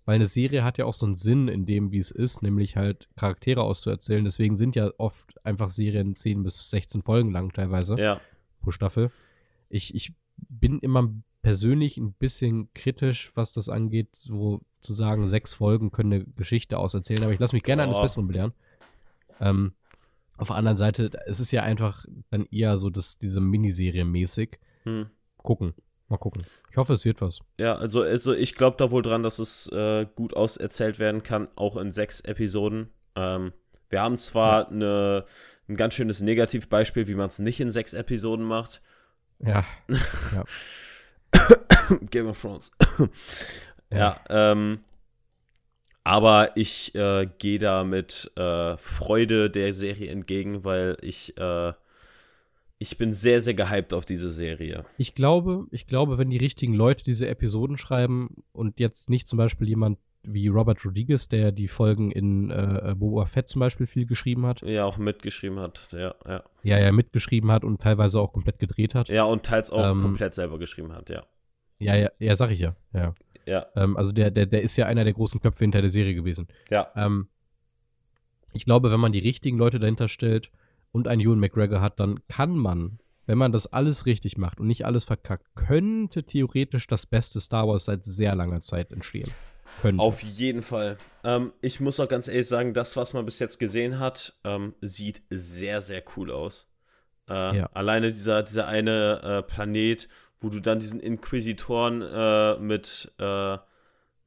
weil eine Serie hat ja auch so einen Sinn in dem, wie es ist, nämlich halt Charaktere auszuerzählen. Deswegen sind ja oft einfach Serien 10 bis 16 Folgen lang teilweise. Ja. pro Staffel. Ich, ich bin immer persönlich ein bisschen kritisch, was das angeht, so zu sagen, sechs Folgen können eine Geschichte auserzählen, aber ich lasse mich gerne eines. Besseren belehren. Ähm, auf der anderen Seite, es ist ja einfach dann eher so, dass diese Miniserie mäßig. Hm. Gucken. Mal gucken. Ich hoffe, es wird was. Ja, also, also ich glaube da wohl dran, dass es äh, gut auserzählt werden kann, auch in sechs Episoden. Ähm, wir haben zwar eine, ein ganz schönes Negativbeispiel, wie man es nicht in sechs Episoden macht. Ja. Game of Thrones. ja, ähm, aber ich äh, gehe da mit äh, Freude der Serie entgegen, weil ich, äh, ich bin sehr, sehr gehypt auf diese Serie. Ich glaube, ich glaube, wenn die richtigen Leute diese Episoden schreiben und jetzt nicht zum Beispiel jemand wie Robert Rodriguez, der die Folgen in äh, Boba Fett zum Beispiel viel geschrieben hat, Ja, auch mitgeschrieben hat. Ja, ja. ja, ja, mitgeschrieben hat und teilweise auch komplett gedreht hat. Ja, und teils auch Ähm, komplett selber geschrieben hat, ja. Ja, ja, ja, sag ich ja. ja. Ja, Ähm, also der, der, der ist ja einer der großen Köpfe hinter der Serie gewesen. ja. Ähm, ich glaube, wenn man die richtigen Leute dahinter stellt und einen Ewan McGregor hat, dann kann man, wenn man das alles richtig macht und nicht alles verkackt, könnte theoretisch das beste Star Wars seit sehr langer Zeit entstehen. Könnte. Auf jeden Fall. Ähm, ich muss auch ganz ehrlich sagen, das, was man bis jetzt gesehen hat, ähm, sieht sehr, sehr cool aus. Äh, Ja. Alleine dieser, dieser eine äh, Planet, wo du dann diesen Inquisitoren äh, mit, äh,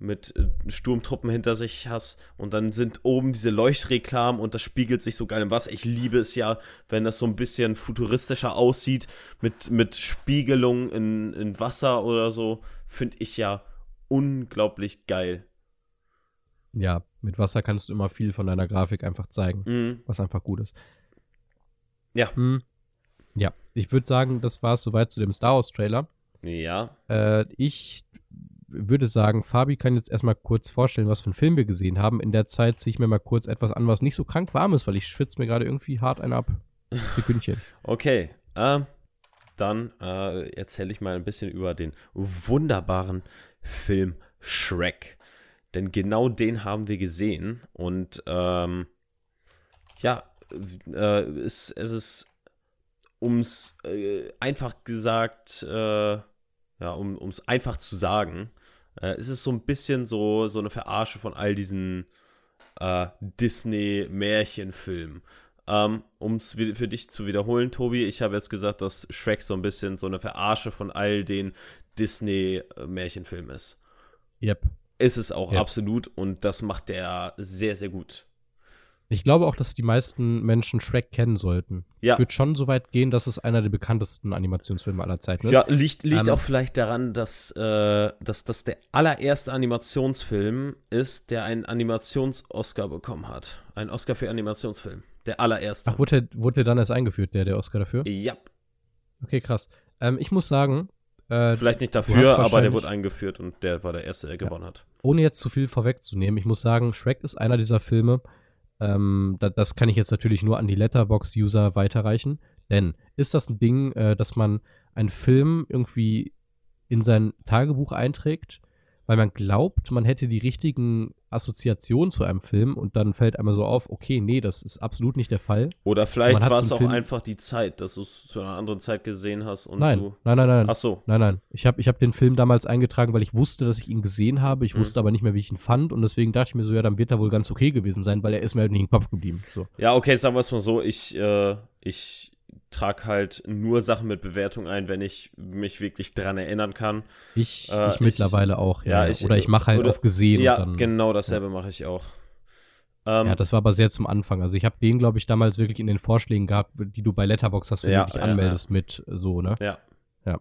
mit äh, Sturmtruppen hinter sich hast und dann sind oben diese Leuchtreklamen und das spiegelt sich so geil im Wasser. Ich liebe es ja, wenn das so ein bisschen futuristischer aussieht, mit, mit Spiegelung in, in Wasser oder so, finde ich ja unglaublich geil. ja, mit Wasser kannst du immer viel von deiner Grafik einfach zeigen, Mhm. was einfach gut ist. Ja. Hm. Ja, ich würde sagen, das war es soweit zu dem Star Wars Trailer. Ja. Äh, ich würde sagen, Fabi kann jetzt erstmal kurz vorstellen, was für einen Film wir gesehen haben. In der Zeit ziehe ich mir mal kurz etwas an, was nicht so krank warm ist, weil ich schwitze mir gerade irgendwie hart einen ab. Sekündchen. Okay. Ähm, dann äh, erzähle ich mal ein bisschen über den wunderbaren Film Shrek. Denn genau den haben wir gesehen. Und ähm, ja, äh, es, es ist, ums äh, einfach gesagt, äh, ja, um es einfach zu sagen, äh, es ist so ein bisschen so, so eine Verarsche von all diesen äh, Disney-Märchenfilmen. Ähm, um es für dich zu wiederholen, Tobi, ich habe jetzt gesagt, dass Shrek so ein bisschen so eine Verarsche von all den Disney-Märchenfilmen ist. Yep. ist es auch Ja. absolut und das macht der sehr, sehr gut. Ich glaube auch, dass die meisten Menschen Shrek kennen sollten. Ja. Ich würde schon so weit gehen, dass es einer der bekanntesten Animationsfilme aller Zeiten ist. Ja, liegt, liegt Ähm, auch vielleicht daran, dass, äh, dass das der allererste Animationsfilm ist, der einen Animations-Oscar bekommen hat. Ein Oscar für Animationsfilm. Der allererste. Ach, wurde der, wurde der dann erst eingeführt, der, der Oscar dafür? ja, Okay, krass. Ähm, ich muss sagen, äh, vielleicht nicht dafür, aber der wurde eingeführt und der war der erste, der gewonnen hat. ohne jetzt zu viel vorwegzunehmen, ich muss sagen, Shrek ist einer dieser Filme, ähm, da, das kann ich jetzt natürlich nur an die Letterbox-User weiterreichen. Denn ist das ein Ding, äh, dass man einen Film irgendwie in sein Tagebuch einträgt, weil man glaubt, man hätte die richtigen Assoziationen zu einem Film und dann fällt einmal so auf, okay, nee, das ist absolut nicht der Fall. Oder vielleicht war es auch Film- einfach die Zeit, dass du es zu einer anderen Zeit gesehen hast und nein, du. nein, nein, nein. Ach so. Nein, nein. Ich habe ich hab den Film damals eingetragen, weil ich wusste, dass ich ihn gesehen habe. Ich Mhm. wusste aber nicht mehr, wie ich ihn fand. Und deswegen dachte ich mir so, ja, dann wird er wohl ganz okay gewesen sein, weil er ist mir halt nicht im Kopf geblieben. So. Ja, okay, sagen wir es mal so. Ich, äh, ich trage halt nur Sachen mit Bewertung ein, wenn ich mich wirklich dran erinnern kann. Ich, Äh, ich ich- mittlerweile auch, ja. ja, ich- oder ich mache halt oder- auf gesehen. ja, dann, genau dasselbe mache ich auch. Ähm, Ja, das war aber sehr zum Anfang. Also ich habe den, glaube ich, damals wirklich in den Vorschlägen gehabt, die du bei Letterbox hast, wenn Ja, du dich ja, anmeldest mit so, ne? Ja. Ja.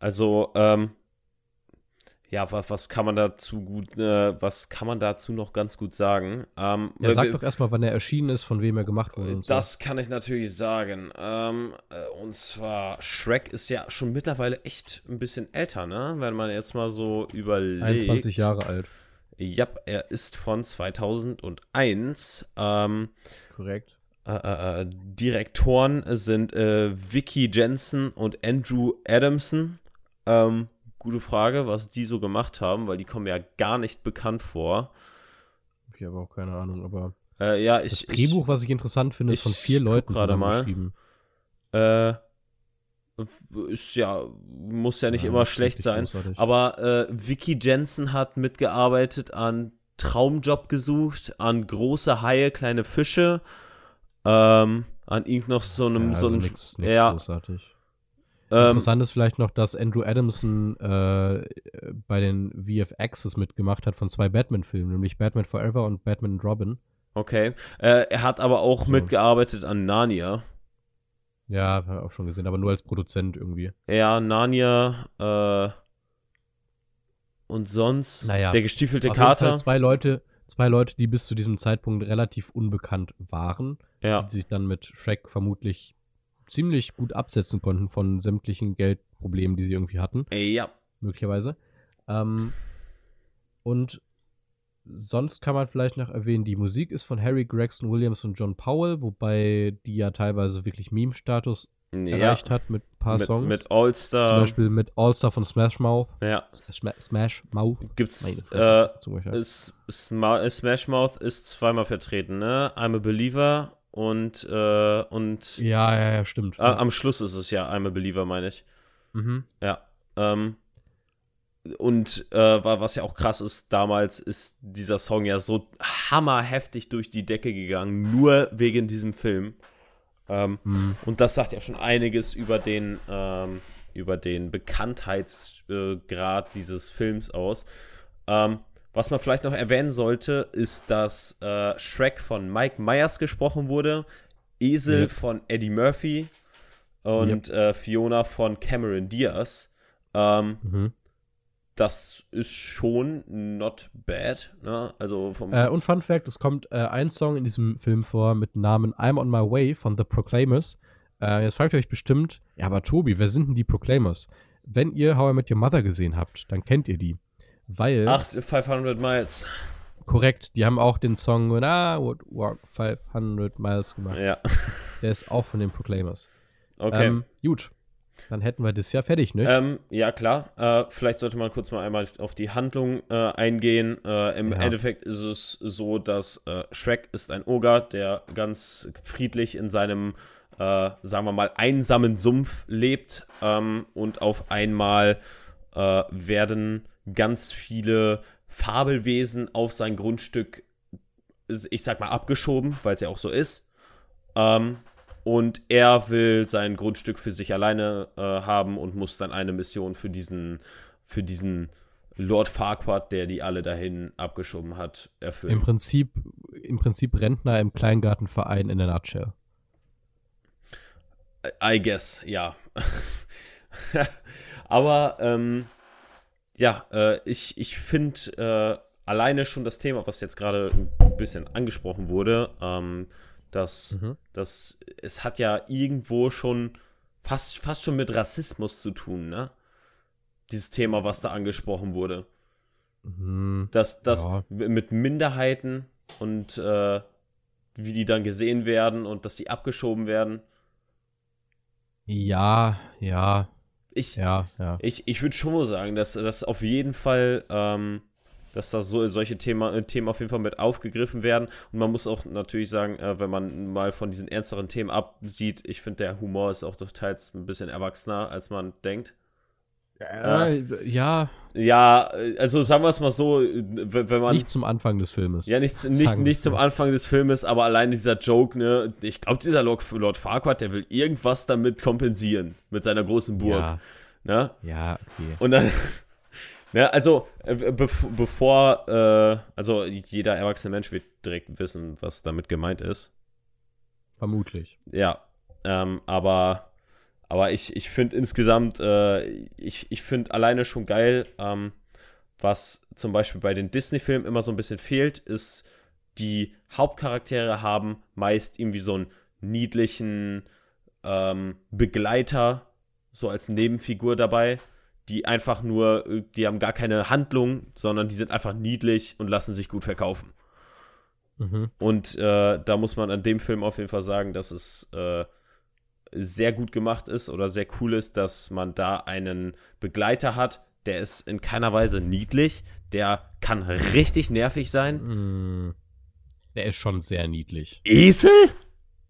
Also, ähm, ja, was, was kann man dazu gut, äh, was kann man dazu noch ganz gut sagen? Ähm, Ja, sag äh, doch erstmal, wann er erschienen ist, von wem er gemacht wurde. Und so. das kann ich natürlich sagen. Ähm, äh, und zwar, Shrek ist ja schon mittlerweile echt ein bisschen älter, ne? Wenn man jetzt mal so überlegt. 21 Jahre alt. Ja, er ist von 2001. Ähm, Korrekt. äh, äh, Direktoren sind Vicky Jensen und Andrew Adamson. Ähm, gute Frage, was die so gemacht haben, weil die kommen ja gar nicht bekannt vor. Ich habe auch keine Ahnung, aber Äh, ja, das ich. Drehbuch, was ich interessant finde, ist von ich vier Leuten gerade mal. zusammengeschrieben. Ich, äh, ist ja, muss ja nicht Ja, immer schlecht sein. großartig. Aber äh, Vicky Jensen hat mitgearbeitet an Traumjob gesucht, an große Haie, kleine Fische, ähm, an irgend noch so einem, Ja, so also einem, nix, nix ja, großartig. Ähm, Interessant ist vielleicht noch, dass Andrew Adamson äh, bei den VFXs mitgemacht hat von zwei Batman-Filmen, nämlich Batman Forever und Batman and Robin. okay. Äh, er hat aber auch So. mitgearbeitet an Narnia. Ja, habe ich auch schon gesehen, aber nur als Produzent irgendwie. Ja, Narnia, äh, und sonst Naja, der gestiefelte Auf jeden Fall Kater. zwei Leute, zwei Leute, die bis zu diesem Zeitpunkt relativ unbekannt waren, Ja, die sich dann mit Shrek vermutlich ziemlich gut absetzen konnten von sämtlichen Geldproblemen, die sie irgendwie hatten. ja. möglicherweise. Ähm, und sonst kann man vielleicht noch erwähnen, die Musik ist von Harry Gregson Williams und John Powell, wobei die ja teilweise wirklich Meme-Status ja. erreicht hat mit ein paar mit, Songs. mit All-Star. Zum Beispiel mit All-Star von Smash Mouth. ja, Smash, Smash Mouth. Meine gibt's, Fresse, äh, ist Smash Mouth ist zweimal vertreten, ne? I'm a Believer und, äh, und ja, ja, ja, stimmt. äh, am Schluss ist es ja I'm a Believer, meine ich. mhm. Ja. Ähm, und äh, wa- was ja auch krass ist, damals ist dieser Song ja so hammerheftig durch die Decke gegangen, nur wegen diesem Film. Ähm, Mhm. und das sagt ja schon einiges über den, ähm, über den Bekanntheitsgrad dieses Films aus. Ähm, was man vielleicht noch erwähnen sollte, ist, dass äh, Shrek von Mike Myers gesprochen wurde, Esel Yep. von Eddie Murphy und äh, Fiona von Cameron Diaz. Ähm, Mhm. das ist schon not bad. Ne? Also Äh, und Fun Fact: Es kommt äh, ein Song in diesem Film vor mit dem Namen I'm on My Way von The Proclaimers. Äh, jetzt fragt ihr euch bestimmt, ja, aber Tobi, wer sind denn die Proclaimers? Wenn ihr How I Met Your Mother gesehen habt, dann kennt ihr die. Weil, Ach, 500 Miles. korrekt, die haben auch den Song When I Would Walk 500 Miles gemacht. Ja, Der ist auch von den Proclaimers. okay. Ähm, gut, dann hätten wir das ja fertig, ne? Ähm, ja, klar. Äh, vielleicht sollte man kurz mal einmal auf die Handlung äh, eingehen. Äh, Im Ja. Endeffekt ist es so, dass äh, Shrek ist ein Oger, der ganz friedlich in seinem, äh, sagen wir mal, einsamen Sumpf lebt. Ähm, und auf einmal äh, werden ganz viele Fabelwesen auf sein Grundstück, ich sag mal, abgeschoben, weil es ja auch so ist. Ähm, und er will sein Grundstück für sich alleine äh, haben und muss dann eine Mission für diesen, für diesen Lord Farquaad, der die alle dahin abgeschoben hat, erfüllen. Im Prinzip, im Prinzip Rentner im Kleingartenverein in der Nutshell. I guess, ja. Aber ähm, ja, äh, ich, ich finde äh, alleine schon das Thema, was jetzt gerade ein bisschen angesprochen wurde, ähm, dass, Mhm. dass es hat ja irgendwo schon fast, fast schon mit Rassismus zu tun, ne? Dieses Thema, was da angesprochen wurde. Hm, Dass das Ja. mit Minderheiten und äh, wie die dann gesehen werden und dass die abgeschoben werden. ja, ja, Ich, ja, ja. Ich, ich würde schon mal sagen, dass das auf jeden Fall, ähm, dass da so, solche Thema, äh, Themen auf jeden Fall mit aufgegriffen werden. Und man muss auch natürlich sagen, äh, wenn man mal von diesen ernsteren Themen absieht, ich finde, der Humor ist auch doch teils ein bisschen erwachsener, als man denkt. Äh, ja, Ja, äh, also sagen wir es mal so, äh, wenn man. nicht zum Anfang des Filmes. ja, nicht, nicht, sagen nicht zum. Anfang des Filmes, aber allein dieser Joke, ne? Ich glaube, dieser Lord, Lord Farquaad, der will irgendwas damit kompensieren, mit seiner großen Burg. Ja, Ne? ja, okay. Und dann, ja, also äh, bev bevor, äh, also jeder erwachsene Mensch wird direkt wissen, was damit gemeint ist. Vermutlich. Ja, ähm, aber, aber ich, ich finde insgesamt, äh, ich, ich finde alleine schon geil, ähm, was zum Beispiel bei den Disney-Filmen immer so ein bisschen fehlt, ist, die Hauptcharaktere haben meist irgendwie so einen niedlichen ähm, Begleiter, so als Nebenfigur dabei, die einfach nur, äh, die haben gar keine Handlung, sondern die sind einfach niedlich und lassen sich gut verkaufen. Mhm. Und äh, da muss man an dem Film auf jeden Fall sagen, dass es äh, sehr gut gemacht ist oder sehr cool ist, dass man da einen Begleiter hat, der ist in keiner Weise niedlich, der kann richtig nervig sein. Mm, Der ist schon sehr niedlich. Esel?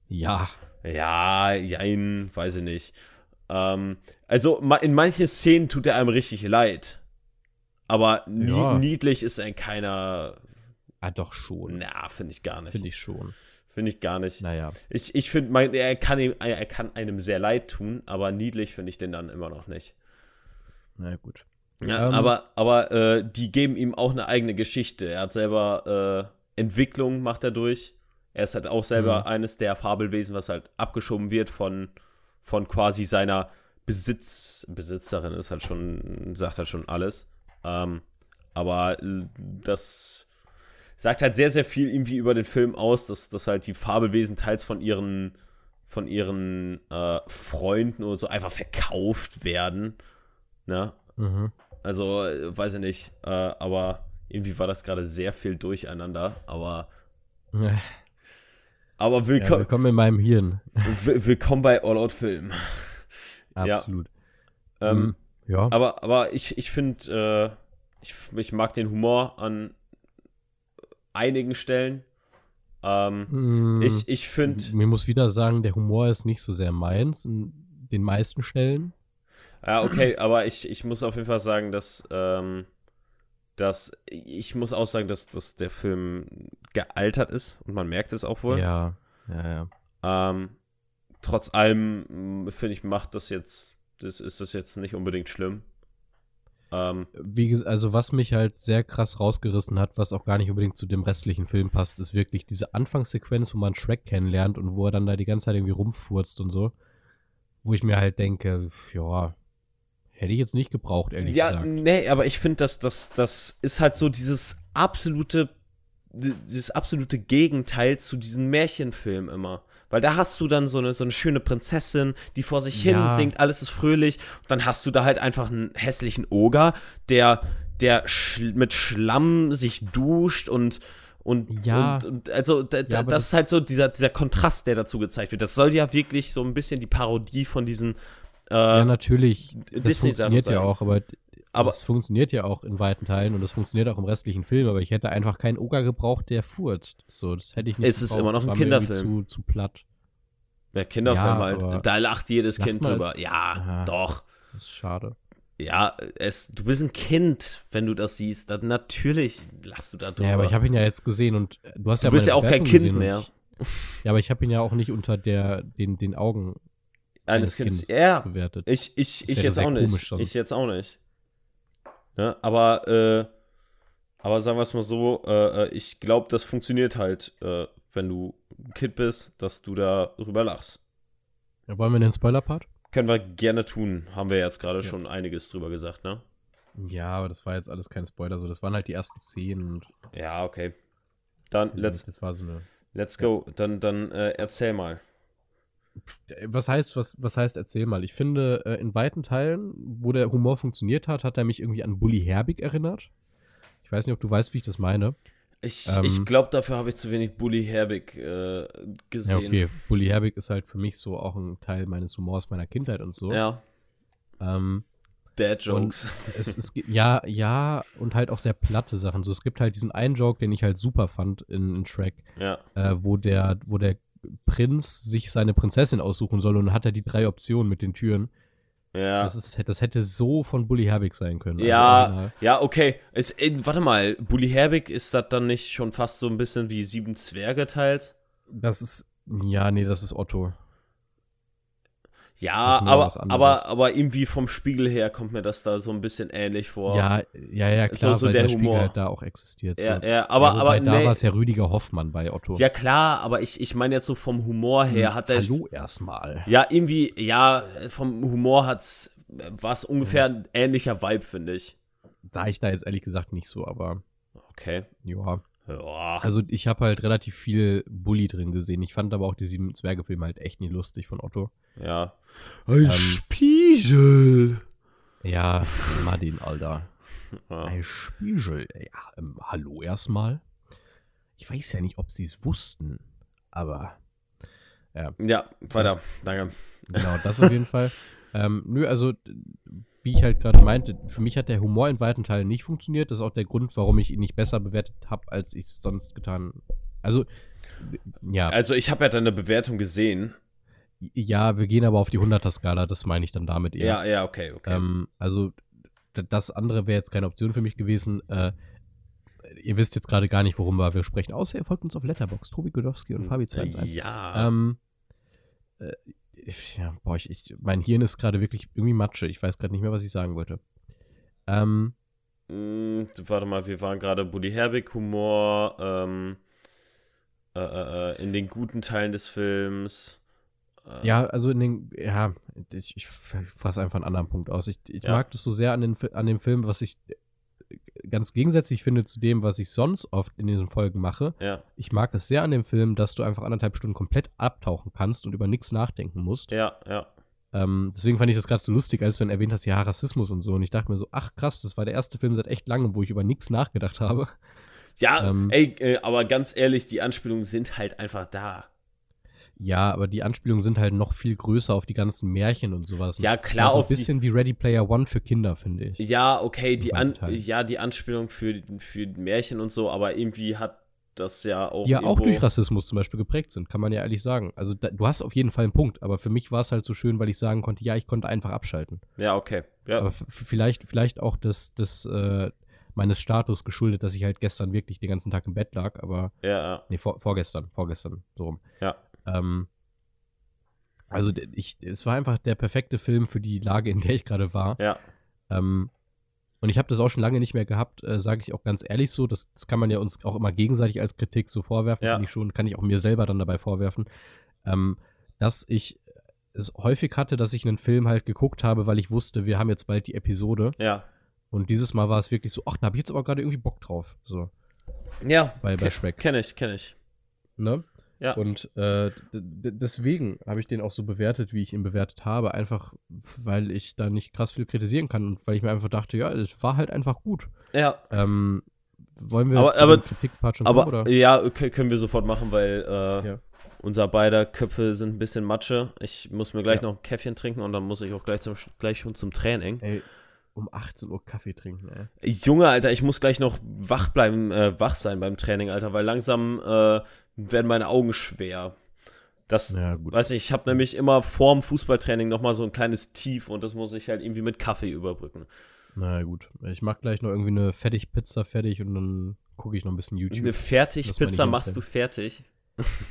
Ja. Ja, jein, weiß ich nicht. Ähm, also in manchen Szenen tut er einem richtig leid. Aber Ja. niedlich ist er in keiner. Ah, doch schon. Na, finde ich gar nicht. Finde ich schon. Finde ich gar nicht. Naja. Ich, ich finde, er kann, ihm, er kann einem sehr leid tun, aber niedlich finde ich den dann immer noch nicht. Na gut. Ja, Ähm. aber aber äh, die geben ihm auch eine eigene Geschichte. Er hat selber äh, Entwicklung, macht er durch. Er ist halt auch selber Mhm. eines der Fabelwesen, was halt abgeschoben wird von, von quasi seiner Besitz, Besitzerin, ist halt schon, sagt halt schon alles. Ähm, aber äh, das sagt halt sehr, sehr viel irgendwie über den Film aus, dass, dass halt die Fabelwesen teils von ihren, von ihren äh, Freunden oder so einfach verkauft werden. Ne? Mhm. Also, äh, weiß ich nicht. Äh, aber irgendwie war das gerade sehr viel durcheinander. Aber, Ja, aber willkommen, willkommen in meinem Hirn. will- willkommen bei All Out Film. Ja. Absolut. Ähm, Mhm. Ja. Aber, aber ich, ich finde, äh, ich, ich mag den Humor an einigen Stellen. Ähm, Mm, ich ich finde, Mir muss wieder sagen, der Humor ist nicht so sehr meins in den meisten Stellen. ja, okay, aber ich, ich muss auf jeden Fall sagen, dass, ähm, dass ich muss auch sagen, dass, dass der Film gealtert ist und man merkt es auch wohl. Ja, ja, ja. Ähm, trotz allem, finde ich, macht das jetzt, das ist das jetzt nicht unbedingt schlimm. Ähm, Wie, also was mich halt sehr krass rausgerissen hat, was auch gar nicht unbedingt zu dem restlichen Film passt, ist wirklich diese Anfangssequenz, wo man Shrek kennenlernt und wo er dann da die ganze Zeit irgendwie rumfurzt und so. Wo ich mir halt denke, ja, hätte ich jetzt nicht gebraucht, ehrlich ja, gesagt. nee, aber ich finde, dass das, das ist halt so dieses absolute, dieses absolute Gegenteil zu diesen Märchenfilmen immer. Weil da hast du dann so eine, so eine schöne Prinzessin, die vor sich hin Ja. singt, alles ist fröhlich. Und dann hast du da halt einfach einen hässlichen Oger, der, der schl mit Schlamm sich duscht und und, Ja. und, und also da, aber das, das- ist halt so dieser, dieser Kontrast, der dazu gezeigt wird. Das soll ja wirklich so ein bisschen die Parodie von diesen äh, ja, natürlich. Das Disney-Sachen funktioniert ja auch, aber, Aber- das funktioniert ja auch in weiten Teilen und das funktioniert auch im restlichen Film, aber ich hätte einfach keinen Oger gebraucht, der furzt. So, das hätte ich nicht Es ist gebraucht. immer noch ein Kinderfilm. Zu, zu platt. Ja, Kinderfilm Ja, halt. Da lacht jedes Lacht Kind drüber. Ja, Aha. doch. Das ist schade. Ja, es, du bist ein Kind, wenn du das siehst. Dann natürlich lachst du da drüber. Ja, aber ich habe ihn ja jetzt gesehen und du hast Du ja bist meine ja auch kein Bewertung Kind gesehen und mehr. Ich, ja, aber ich habe ihn ja auch nicht unter der, den, den Augen eines Kindes. Kindes Ja, bewertet. ich, ich, ich jetzt auch nicht. komisch. Ich jetzt auch nicht. Ne? Aber, äh, aber sagen wir es mal so, äh, äh, ich glaube, das funktioniert halt, äh, wenn du ein Kind bist, dass du darüber lachst. Ja, wollen wir den Spoiler-Part? Können wir gerne tun. Haben wir jetzt gerade Ja. schon einiges drüber gesagt, ne? Ja, aber das war jetzt alles kein Spoiler. So, das waren halt die ersten Szenen und Ja, okay. Dann, let's, so eine. let's go. Dann, dann äh, erzähl mal. Was heißt, was, was heißt, erzähl mal. Ich finde, äh, in weiten Teilen, wo der Humor funktioniert hat, hat er mich irgendwie an Bully Herbig erinnert. Ich weiß nicht, ob du weißt, wie ich das meine. Ich, Ähm. ich glaube, dafür habe ich zu wenig Bully Herbig äh, gesehen. Ja, okay. Bully Herbig ist halt für mich so auch ein Teil meines Humors meiner Kindheit und so. Ja, Ähm, Dad Jokes. es, es ja, ja, und halt auch sehr platte Sachen. So, es gibt halt diesen einen Joke, den ich halt super fand in, in Shrek, ja, äh, wo der, wo der Prinz sich seine Prinzessin aussuchen soll und hat er die drei Optionen mit den Türen. ja. Das, ist, das hätte so von Bully Herbig sein können. Also Ja, original. ja, okay. Es, äh, warte mal, Bully Herbig, ist das dann nicht schon fast so ein bisschen wie Sieben Zwerge teils? Das ist, ja, nee, das ist Otto. Ja, aber, aber, aber irgendwie vom Spiegel her kommt mir das da so ein bisschen ähnlich vor. Ja, ja, ja, So- klar, so weil der der, Spiegel Humor. halt da auch existiert. ja, so. ja aber, ja, aber da nee. war es ja Rüdiger Hoffmann bei Otto. Ja, klar, aber ich, ich meine jetzt so vom Humor her hat der. Hallo erstmal. Ja, irgendwie, ja, vom Humor hat's, war es ungefähr ein ähnlicher Vibe, finde ich. Da ich da jetzt ehrlich gesagt nicht so, aber Okay. ja. Ja. Also ich habe halt relativ viel Bully drin gesehen. Ich fand aber auch die sieben Zwerge-Filme halt echt nie lustig von Otto. ja. Ein Ähm, Spiegel. Ja, Martin, Alter. Ja. Ein Spiegel. Ja, ähm, hallo erstmal. Ich weiß ja nicht, ob sie es wussten, aber ja, weiter. Das- Danke. genau, das auf jeden Fall. Ähm, nö, also, wie ich halt gerade meinte, für mich hat der Humor in weiten Teilen nicht funktioniert. Das ist auch der Grund, warum ich ihn nicht besser bewertet habe, als ich es sonst getan Also, ja, Also ich habe ja deine Bewertung gesehen. ja, wir gehen aber auf die 100er-Skala, das meine ich dann damit eher. Ja, ja, okay, okay. Ähm, also, das andere wäre jetzt keine Option für mich gewesen. Äh, ihr wisst jetzt gerade gar nicht, worüber wir sprechen, außer ihr folgt uns auf Letterbox, Tobi Godowski und Fabi21. ja. Ähm, äh, ich- ja, boah, ich, ich, mein Hirn ist gerade wirklich irgendwie Matsche. Ich weiß gerade nicht mehr, was ich sagen wollte. Ähm, Mm, warte mal, wir waren gerade Buddy Herbig, Humor, ähm, äh, äh, äh, in den guten Teilen des Films. Äh, ja, also in den, ja, ich, ich fasse einfach einen anderen Punkt aus. Ich, ich Ja. mag das so sehr an, den, an dem Film, was ich ganz gegensätzlich finde zu dem, was ich sonst oft in diesen Folgen mache. Ja, Ich mag es sehr an dem Film, dass du einfach anderthalb Stunden komplett abtauchen kannst und über nichts nachdenken musst. ja, ja. Ähm, deswegen fand ich das gerade so lustig, als du dann erwähnt hast, ja, Rassismus und so. Und ich dachte mir so, ach krass, das war der erste Film seit echt langem, wo ich über nichts nachgedacht habe. Ja, Ähm, ey, äh, aber ganz ehrlich, die Anspielungen sind halt einfach da. Ja, aber die Anspielungen sind halt noch viel größer auf die ganzen Märchen und sowas. Ja, das klar, so ein bisschen wie Ready Player One für Kinder, finde ich. Ja, okay, die, An ja, die Anspielung für, für Märchen und so, aber irgendwie hat das ja auch. Die ja auch durch Rassismus zum Beispiel geprägt sind, kann man ja ehrlich sagen. Also da, du hast auf jeden Fall einen Punkt, aber für mich war es halt so schön, weil ich sagen konnte, ja, ich konnte einfach abschalten. Ja, okay. Ja, Aber vielleicht, vielleicht auch des, des äh, meines Status geschuldet, dass ich halt gestern wirklich den ganzen Tag im Bett lag, aber ja, ja. nee, vor, vorgestern, vorgestern, so rum. Ja. Ähm, also ich, es war einfach der perfekte Film für die Lage, in der ich gerade war. ja. Ähm, und ich habe das auch schon lange nicht mehr gehabt, äh, sage ich auch ganz ehrlich so. Das, das kann man ja uns auch immer gegenseitig als Kritik so vorwerfen, Ja. finde ich schon, kann ich auch mir selber dann dabei vorwerfen, ähm, dass ich es häufig hatte, dass ich einen Film halt geguckt habe, weil ich wusste, wir haben jetzt bald die Episode. Ja. Und dieses Mal war es wirklich so, ach, da habe ich jetzt aber gerade irgendwie Bock drauf. So, Ja. bei, bei Shrek. Kenn ich, kenn ich. Ne? Ja. Und äh, deswegen habe ich den auch so bewertet, wie ich ihn bewertet habe. Einfach, weil ich da nicht krass viel kritisieren kann und weil ich mir einfach dachte, ja, es war halt einfach gut. Ja. Ähm, wollen wir Aber- aber- Kritikpart schon Aber kommen, oder? ja, können wir sofort machen, weil äh, Ja. unser beider Köpfe sind ein bisschen Matsche. Ich muss mir gleich Ja. noch ein Käffchen trinken und dann muss ich auch gleich, zum, gleich schon zum Training. Ey, um 18 Uhr Kaffee trinken, ey. Junge, Alter, ich muss gleich noch wach bleiben, äh, wach sein beim Training, Alter, weil langsam äh, werden meine Augen schwer. Das, Ja, gut. weiß nicht, ich habe nämlich immer vorm Fußballtraining nochmal so ein kleines Tief und das muss ich halt irgendwie mit Kaffee überbrücken. Na gut. Ich mach gleich noch irgendwie eine Fertigpizza fertig und dann gucke ich noch ein bisschen YouTube. Eine Fertigpizza machst du fertig?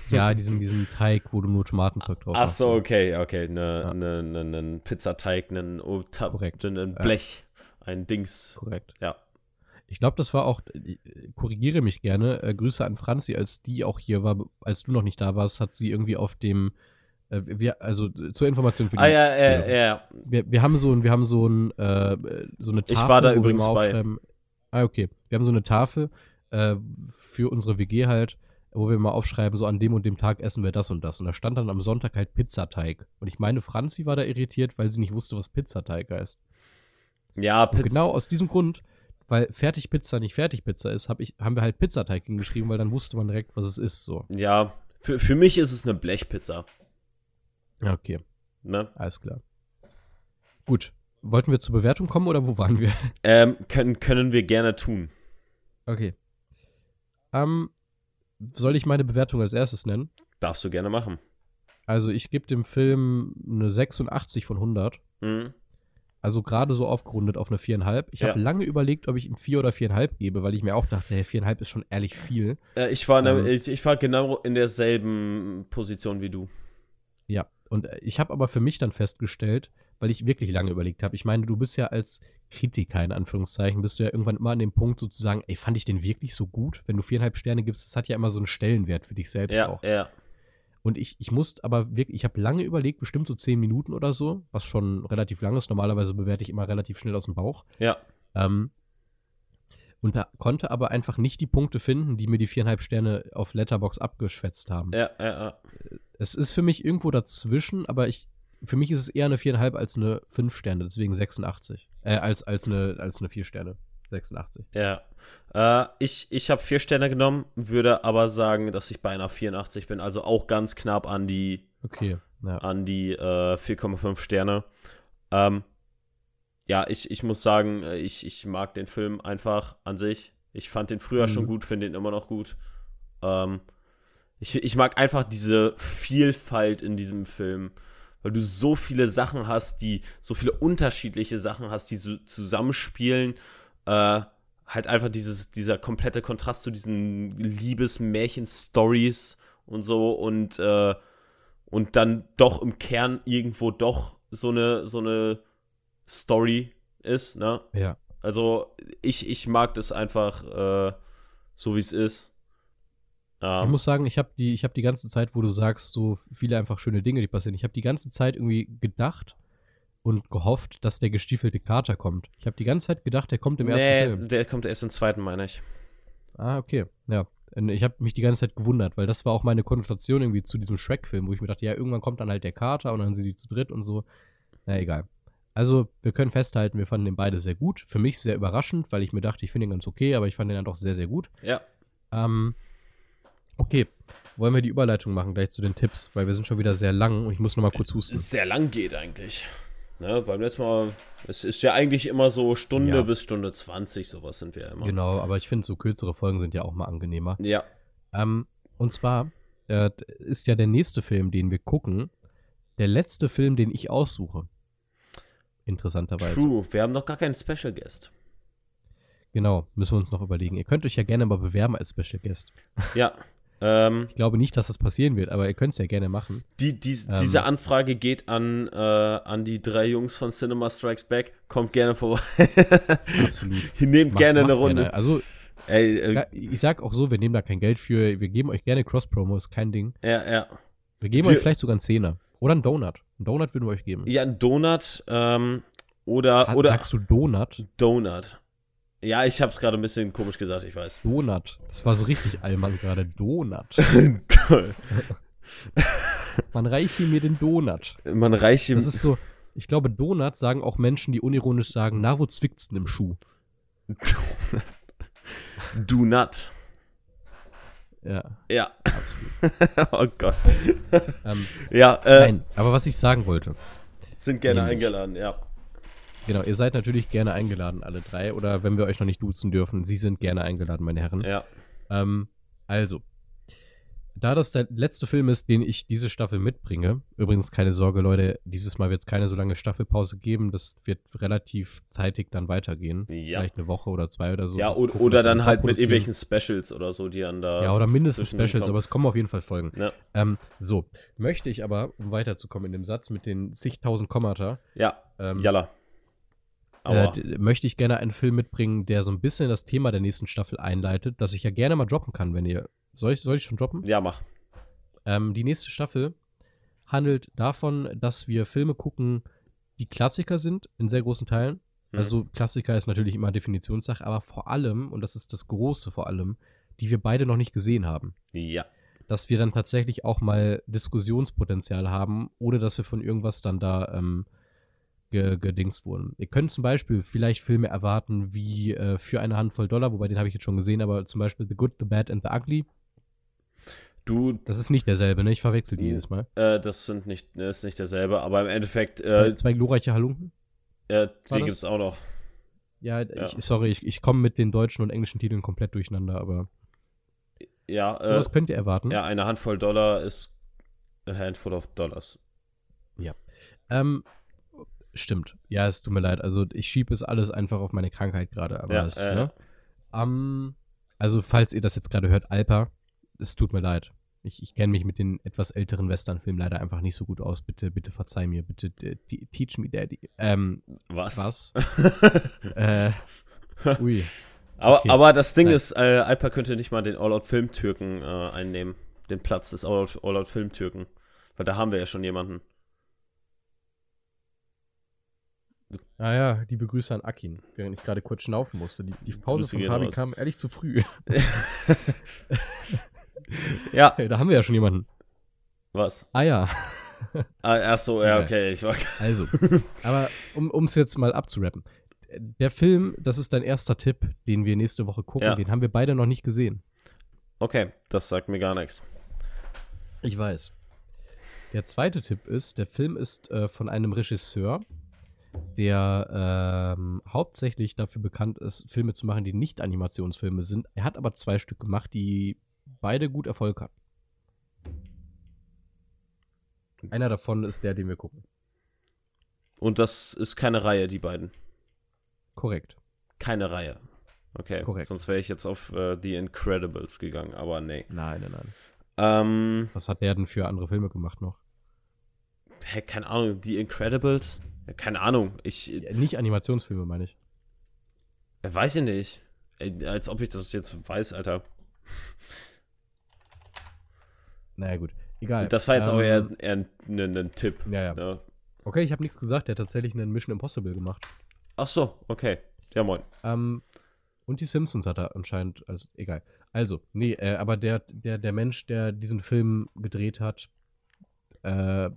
Ja, diesen, diesen Teig, wo du nur Tomatenzeug drauf Ach machst. so, okay, okay, ne, Ja. ne, ne, ne Pizzateig, einen, oh, Korrekt. ein Ja. Blech. ein Dings. Korrekt. Ja. Ich glaube, das war auch, äh, korrigiere mich gerne, äh, Grüße an Franzi, als die auch hier war, als du noch nicht da warst, hat sie irgendwie auf dem, äh, wir, also äh, zur Information für die Ah, ja, ja, ja, ja. Wir, wir haben so ein, wir haben so ein, äh, so eine Tafel. Ich war da übrigens bei. Ah, okay. Wir haben so eine Tafel äh, für unsere WG halt, wo wir mal aufschreiben, so an dem und dem Tag essen wir das und das. Und da stand dann am Sonntag halt Pizzateig. Und ich meine, Franzi war da irritiert, weil sie nicht wusste, was Pizzateig heißt. Ja, Und Pizza. genau aus diesem Grund, weil Fertigpizza nicht Fertigpizza ist, hab ich, haben wir halt Pizzateig hingeschrieben, weil dann wusste man direkt, was es ist. So. Ja, für, für mich ist es eine Blechpizza. Okay. Ne? Alles klar. Gut. Wollten wir zur Bewertung kommen oder wo waren wir? Ähm, können, können wir gerne tun. Okay. Ähm, soll ich meine Bewertung als erstes nennen? Darfst du gerne machen. Also ich gebe dem Film eine 86 von 100. Mhm. Also gerade so aufgerundet auf eine 4,5. Ich habe Ja. lange überlegt, ob ich ihm 4 oder 4,5 gebe, weil ich mir auch dachte, hey, 4,5 ist schon ehrlich viel. Äh, ich, war ne, Ähm. ich, ich war genau in derselben Position wie du. Ja, und äh, ich habe aber für mich dann festgestellt, weil ich wirklich lange überlegt habe. Ich meine, du bist ja als Kritiker in Anführungszeichen, bist du ja irgendwann immer an dem Punkt sozusagen, ey, fand ich den wirklich so gut? Wenn du viereinhalb Sterne gibst, das hat ja immer so einen Stellenwert für dich selbst Ja, auch. ja. Und ich, ich musste aber wirklich, ich habe lange überlegt, bestimmt so zehn Minuten oder so, was schon relativ lang ist. Normalerweise bewerte ich immer relativ schnell aus dem Bauch. Ja. Ähm, und da konnte aber einfach nicht die Punkte finden, die mir die viereinhalb Sterne auf Letterbox abgeschwätzt haben. Ja, ja, ja. Es ist für mich irgendwo dazwischen, aber ich, für mich ist es eher eine viereinhalb als eine fünf Sterne, deswegen 86. Äh, als, als eine, als eine vier Sterne. 86. Ja. Äh, ich ich habe vier Sterne genommen, würde aber sagen, dass ich bei einer 84 bin. Also auch ganz knapp an die, Okay, ja. an die äh, 4,5 Sterne. Ähm, ja, ich, ich muss sagen, äh, ich, ich mag den Film einfach an sich. Ich fand den früher Mhm. schon gut, finde ihn immer noch gut. Ähm, ich, ich mag einfach diese Vielfalt in diesem Film, weil du so viele Sachen hast, die, so viele unterschiedliche Sachen hast, die so zusammenspielen. Äh, halt einfach dieses, dieser komplette Kontrast zu diesen Liebes-Märchen-Stories und so und, äh, und dann doch im Kern irgendwo doch so eine, so eine Story ist, ne? ja. Also ich, ich mag das einfach äh, so, wie es ist. Ich Ähm, muss sagen, ich habe die, ich hab die ganze Zeit, wo du sagst, so viele einfach schöne Dinge, die passieren. Ich habe die ganze Zeit irgendwie gedacht und gehofft, dass der gestiefelte Kater kommt. Ich habe die ganze Zeit gedacht, der kommt im ersten nee, Film. der kommt erst im zweiten, meine ich. Ah, okay. Ja. Ich habe mich die ganze Zeit gewundert, weil das war auch meine Konnotation irgendwie zu diesem Shrek-Film, wo ich mir dachte, ja, irgendwann kommt dann halt der Kater und dann sind die zu dritt und so. Na, egal. Also, wir können festhalten, wir fanden den beide sehr gut. Für mich sehr überraschend, weil ich mir dachte, ich finde ihn ganz okay, aber ich fand ihn dann doch sehr, sehr gut. Ja. Ähm, okay. Wollen wir die Überleitung machen gleich zu den Tipps, weil wir sind schon wieder sehr lang und ich muss noch mal kurz husten. Sehr lang geht eigentlich. Ne, beim letzten Mal, es ist ja eigentlich immer so Stunde Ja. bis Stunde 20, sowas sind wir ja immer. Genau, aber ich finde, so kürzere Folgen sind ja auch mal angenehmer. Ja. Ähm, und zwar äh, ist ja der nächste Film, den wir gucken, der letzte Film, den ich aussuche. Interessanterweise. True, wir haben noch gar keinen Special Guest. Genau, müssen wir uns noch überlegen. Ihr könnt euch ja gerne mal bewerben als Special Guest. Ja. Ähm, Ich glaube nicht, dass das passieren wird, aber ihr könnt es ja gerne machen. die, die, Ähm. diese Anfrage geht an, äh, an die drei Jungs von Cinema Strikes Back. Kommt gerne vorbei. Absolut. Nehmt Macht- gerne eine macht Runde. Also, Ey, äh, ich sag auch so, wir nehmen da kein Geld für. Wir geben euch gerne Cross-Promo, ist kein Ding. ja, ja. Wir geben Wir- euch vielleicht sogar einen Zehner. Oder einen Donut. Einen Donut würden wir euch geben. Ja, ein Donut ähm, oder, Hat- oder Sagst du Donut? Donut. Ja, ich hab's gerade ein bisschen komisch gesagt, ich weiß. Donut. Das war so richtig Allmann gerade. Donut. Man reiche mir den Donut. Man reicht ihm. Das ist so, ich glaube, Donut sagen auch Menschen, die unironisch sagen, na, wo zwickt's denn im Schuh? Do not. Ja, Ja. oh Gott. ähm, Ja, äh, nein, aber was ich sagen wollte, sind gerne Nämlich. eingeladen, ja. Genau, ihr seid natürlich gerne eingeladen, alle drei, oder wenn wir euch noch nicht duzen dürfen, sie sind gerne eingeladen, meine Herren. Ja. Ähm, also, da das der letzte Film ist, den ich diese Staffel mitbringe, übrigens keine Sorge, Leute, dieses Mal wird es keine so lange Staffelpause geben, das wird relativ zeitig dann weitergehen. Ja. Vielleicht eine Woche oder zwei oder so. Ja, oder, gucken, oder dann halt mit irgendwelchen Specials oder so, die dann da. Ja, oder mindestens Specials, aber es kommen auf jeden Fall Folgen. Ja. Ähm, so, möchte ich aber, um weiterzukommen in dem Satz mit den zigtausend Kommata, Ja, ähm, Jalla. Äh, möchte ich gerne einen Film mitbringen, der so ein bisschen das Thema der nächsten Staffel einleitet, das ich ja gerne mal droppen kann, wenn ihr. Soll ich, soll ich schon droppen? ja, mach. Ähm, die nächste Staffel handelt davon, dass wir Filme gucken, die Klassiker sind, in sehr großen Teilen. Mhm. Also Klassiker ist natürlich immer Definitionssache, aber vor allem, und das ist das Große vor allem, die wir beide noch nicht gesehen haben. Ja. Dass wir dann tatsächlich auch mal Diskussionspotenzial haben, ohne dass wir von irgendwas dann da ähm, ge gedingst wurden. Ihr könnt zum Beispiel vielleicht Filme erwarten wie äh, Für eine Handvoll Dollar, wobei den habe ich jetzt schon gesehen, aber zum Beispiel The Good, The Bad and The Ugly. Du, Das ist nicht derselbe, ne? Ich verwechsel die jedes Mal. äh, das sind nicht, das ist nicht derselbe, aber im Endeffekt, Zwei, äh, zwei glorreiche Halunken? äh, die gibt's auch noch. Ja, Ja. Ich, sorry, ich, ich komme mit den deutschen und englischen Titeln komplett durcheinander, aber Ja, äh, sowas könnt ihr erwarten. ja, eine Handvoll Dollar ist a handful of dollars. Ähm, stimmt. Ja, es tut mir leid. Also ich schiebe es alles einfach auf meine Krankheit gerade. Aber Ja, es, äh, ne? Ähm, also falls ihr das jetzt gerade hört, Alper, es tut mir leid. Ich, ich kenne mich mit den etwas älteren Westernfilmen leider einfach nicht so gut aus. Bitte, bitte verzeih mir. Bitte te- teach me, Daddy. Ähm, Was? was? äh, ui. aber, Okay. aber das Ding Nein. ist, äh, Alper könnte nicht mal den All-Out-Film-Türken äh, einnehmen. Den Platz des All-Out- All-Out-Film-Türken. Weil da haben wir ja schon jemanden. Ah ja, die Begrüße an Akin, während ich gerade kurz schnaufen musste. Die, die Pause Grüße von Fabi raus. kam ehrlich zu früh. Ja, Hey, da haben wir ja schon jemanden. was? Ah ja. Ah, ach so, ja, Ja. okay. Ich war, Also, aber um es jetzt mal abzurappen. Der Film, das ist dein erster Tipp, den wir nächste Woche gucken, Ja. den haben wir beide noch nicht gesehen. okay, das sagt mir gar nichts. Ich weiß. Der zweite Tipp ist, der Film ist äh, von einem Regisseur, der ähm, hauptsächlich dafür bekannt ist, Filme zu machen, die nicht Animationsfilme sind. Er hat aber zwei Stück gemacht, die beide gut Erfolg hatten. Einer davon ist der, den wir gucken. Und das ist keine Reihe, die beiden. Korrekt. Keine Reihe. Okay, Korrekt. sonst wäre ich jetzt auf äh, The Incredibles gegangen, aber nee. Nein, nein, nein. Ähm, Was hat der denn für andere Filme gemacht noch? Hä, keine Ahnung, The Incredibles? Keine Ahnung, ich Ja, Nicht Animationsfilme, meine ich. weiß ich nicht. Als ob ich das jetzt weiß, Alter. Naja, gut. Egal. Das war jetzt Ähm, auch eher, eher ein, ein, ein Tipp. Ja, ja. Ne? Okay, ich habe nichts gesagt. Der hat tatsächlich einen Mission Impossible gemacht. Ach so, okay. Ja, moin. Ähm, und die Simpsons hat er anscheinend, also egal. Also, nee, äh, aber der, der, der Mensch, der diesen Film gedreht hat, äh,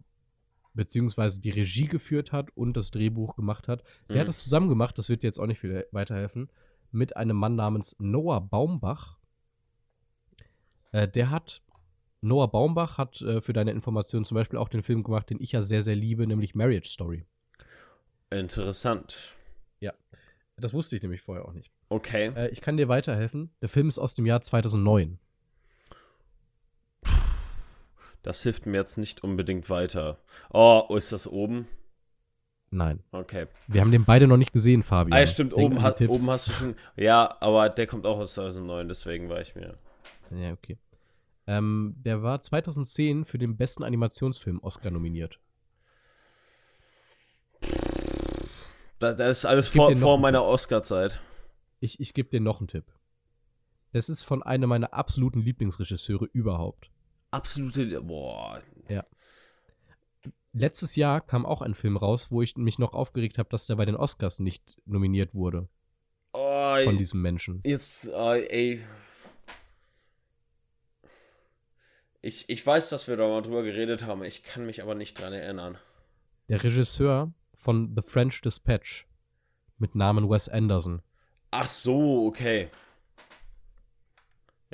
beziehungsweise die Regie geführt hat und das Drehbuch gemacht hat, der Mhm. hat es zusammen gemacht, das wird dir jetzt auch nicht viel weiterhelfen, mit einem Mann namens Noah Baumbach. Äh, der hat, Noah Baumbach hat äh, für deine Information zum Beispiel auch den Film gemacht, den ich ja sehr, sehr liebe, nämlich Marriage Story. Interessant. Das wusste ich nämlich vorher auch nicht. Okay. Äh, ich kann dir weiterhelfen. Der Film ist aus dem Jahr 2009. Das hilft mir jetzt nicht unbedingt weiter. Oh, ist das oben? Nein. Okay. Wir haben den beide noch nicht gesehen, Fabian. Ah, ja, stimmt, Denk oben, ha Tipps. oben hast du schon. Ja, aber der kommt auch aus 2009, deswegen war ich mir. Ja, okay. Ähm, der war 2010 für den besten Animationsfilm Oscar nominiert. Da, das ist alles vor, vor meiner Oscar-Zeit. Ich, ich gebe dir noch einen Tipp. Das ist von einem meiner absoluten Lieblingsregisseure überhaupt. Absolute. Boah. Letztes Jahr kam auch ein Film raus, wo ich mich noch aufgeregt habe, dass der bei den Oscars nicht nominiert wurde Oh, von diesem Menschen. jetzt, äh, ey. Ich, ich weiß, dass wir da mal drüber geredet haben. Ich kann mich aber nicht dran erinnern. Der Regisseur von The French Dispatch mit Namen Wes Anderson. Ach so, okay.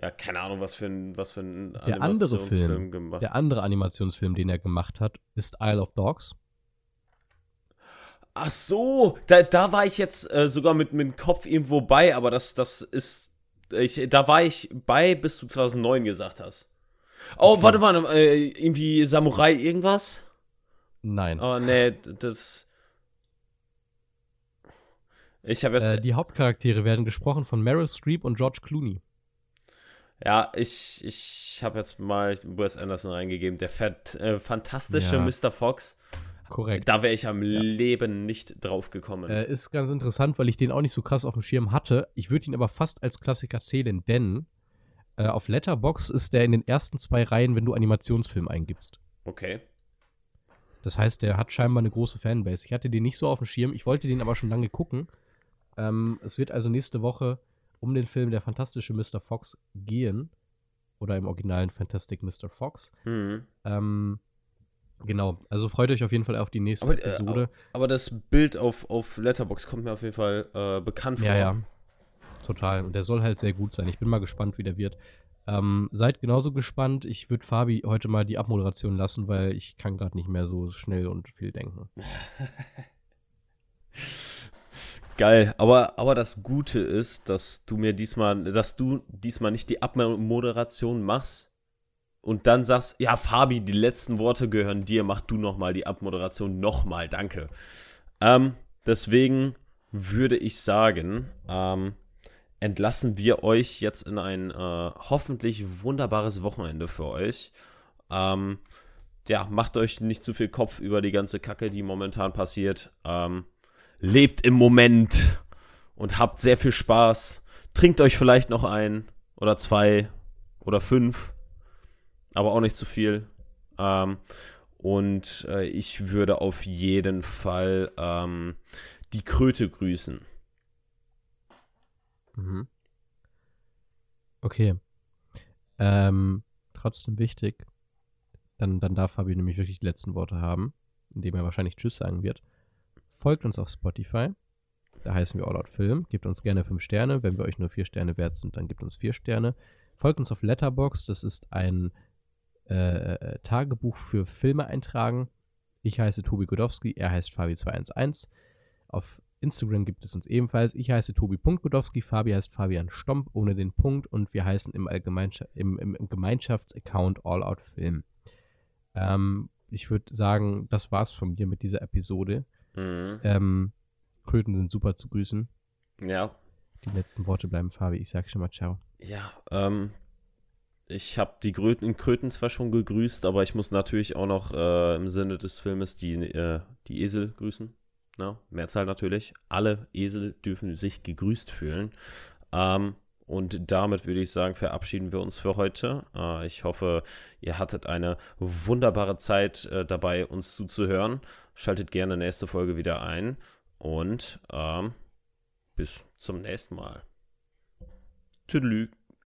Ja, keine Ahnung, was für ein, was für ein Der andere Film, gemacht. Der andere Animationsfilm, den er gemacht hat, ist Isle of Dogs. Ach so, da, da war ich jetzt äh, sogar mit, mit dem Kopf irgendwo bei, aber das, das ist. Ich, da war ich bei, bis du 2009 gesagt hast. Oh, Okay. warte mal, äh, irgendwie Samurai irgendwas? Nein. Oh, nee, das. Ich habe jetzt. Äh, die Hauptcharaktere werden gesprochen von Meryl Streep und George Clooney. Ja, ich, ich habe jetzt mal Wes Anderson reingegeben. Der fährt, äh, fantastische Ja. Mr. Fox. Korrekt. Da wäre ich am Leben nicht drauf gekommen. Äh, ist ganz interessant, weil ich den auch nicht so krass auf dem Schirm hatte. Ich würde ihn aber fast als Klassiker zählen, denn äh, auf Letterbox ist der in den ersten zwei Reihen, wenn du Animationsfilm eingibst. okay. Das heißt, der hat scheinbar eine große Fanbase. Ich hatte den nicht so auf dem Schirm, ich wollte den aber schon lange gucken. Ähm, es wird also nächste Woche um den Film Der fantastische Mr. Fox gehen. Oder im originalen Fantastic Mr. Fox. Mhm. Ähm, genau, also freut euch auf jeden Fall auf die nächste Aber, äh, Episode. Aber das Bild auf, auf Letterbox kommt mir auf jeden Fall äh, bekannt vor. Ja, ja. Total. Und der soll halt sehr gut sein. Ich bin mal gespannt, wie der wird. Ähm, seid genauso gespannt. Ich würde Fabi heute mal die Abmoderation lassen, weil ich kann gerade nicht mehr so schnell und viel denken. Geil, aber, aber das Gute ist, dass du mir diesmal, dass du diesmal nicht die Abmoderation machst und dann sagst, ja, Fabi, die letzten Worte gehören dir, mach du nochmal die Abmoderation nochmal, danke. Ähm, deswegen würde ich sagen, ähm, entlassen wir euch jetzt in ein äh, hoffentlich wunderbares Wochenende für euch. Ähm, ja, macht euch nicht zu viel Kopf über die ganze Kacke, die momentan passiert. Ähm, lebt im Moment und habt sehr viel Spaß. Trinkt euch vielleicht noch ein oder zwei oder fünf, aber auch nicht zu viel. Ähm, und äh, ich würde auf jeden Fall ähm, die Kröte grüßen. Mhm. Okay. Ähm, trotzdem wichtig. Dann, dann darf Fabi nämlich wirklich die letzten Worte haben, indem er wahrscheinlich Tschüss sagen wird. Folgt uns auf Spotify. Da heißen wir All Out Film. Gebt uns gerne 5 Sterne. Wenn wir euch nur 4 Sterne wert sind, dann gebt uns 4 Sterne. Folgt uns auf Letterbox. Das ist ein äh, Tagebuch für Filme eintragen. Ich heiße Tobi Godowski, er heißt Fabi211. Auf Instagram gibt es uns ebenfalls. Ich heiße Tobi.godowski, Fabi heißt Fabian Stomp ohne den Punkt und wir heißen im, Allgemeinschaft, im, im, im Gemeinschaftsaccount All Out Film. Ähm, ich würde sagen, das war's von mir mit dieser Episode. Mhm. Ähm, Kröten sind super zu grüßen. Ja, Die letzten Worte bleiben Fabi. Ich sag schon mal ciao. ja, ähm, ich habe die Kröten, Kröten zwar schon gegrüßt, aber ich muss natürlich auch noch äh, im Sinne des Filmes die, äh, die Esel grüßen. Na, Mehrzahl natürlich. Alle Esel dürfen sich gegrüßt fühlen. Ähm, und damit würde ich sagen, verabschieden wir uns für heute. Äh, ich hoffe, ihr hattet eine wunderbare Zeit äh, dabei, uns zuzuhören. Schaltet gerne nächste Folge wieder ein. Und ähm, bis zum nächsten Mal. Tüdelü.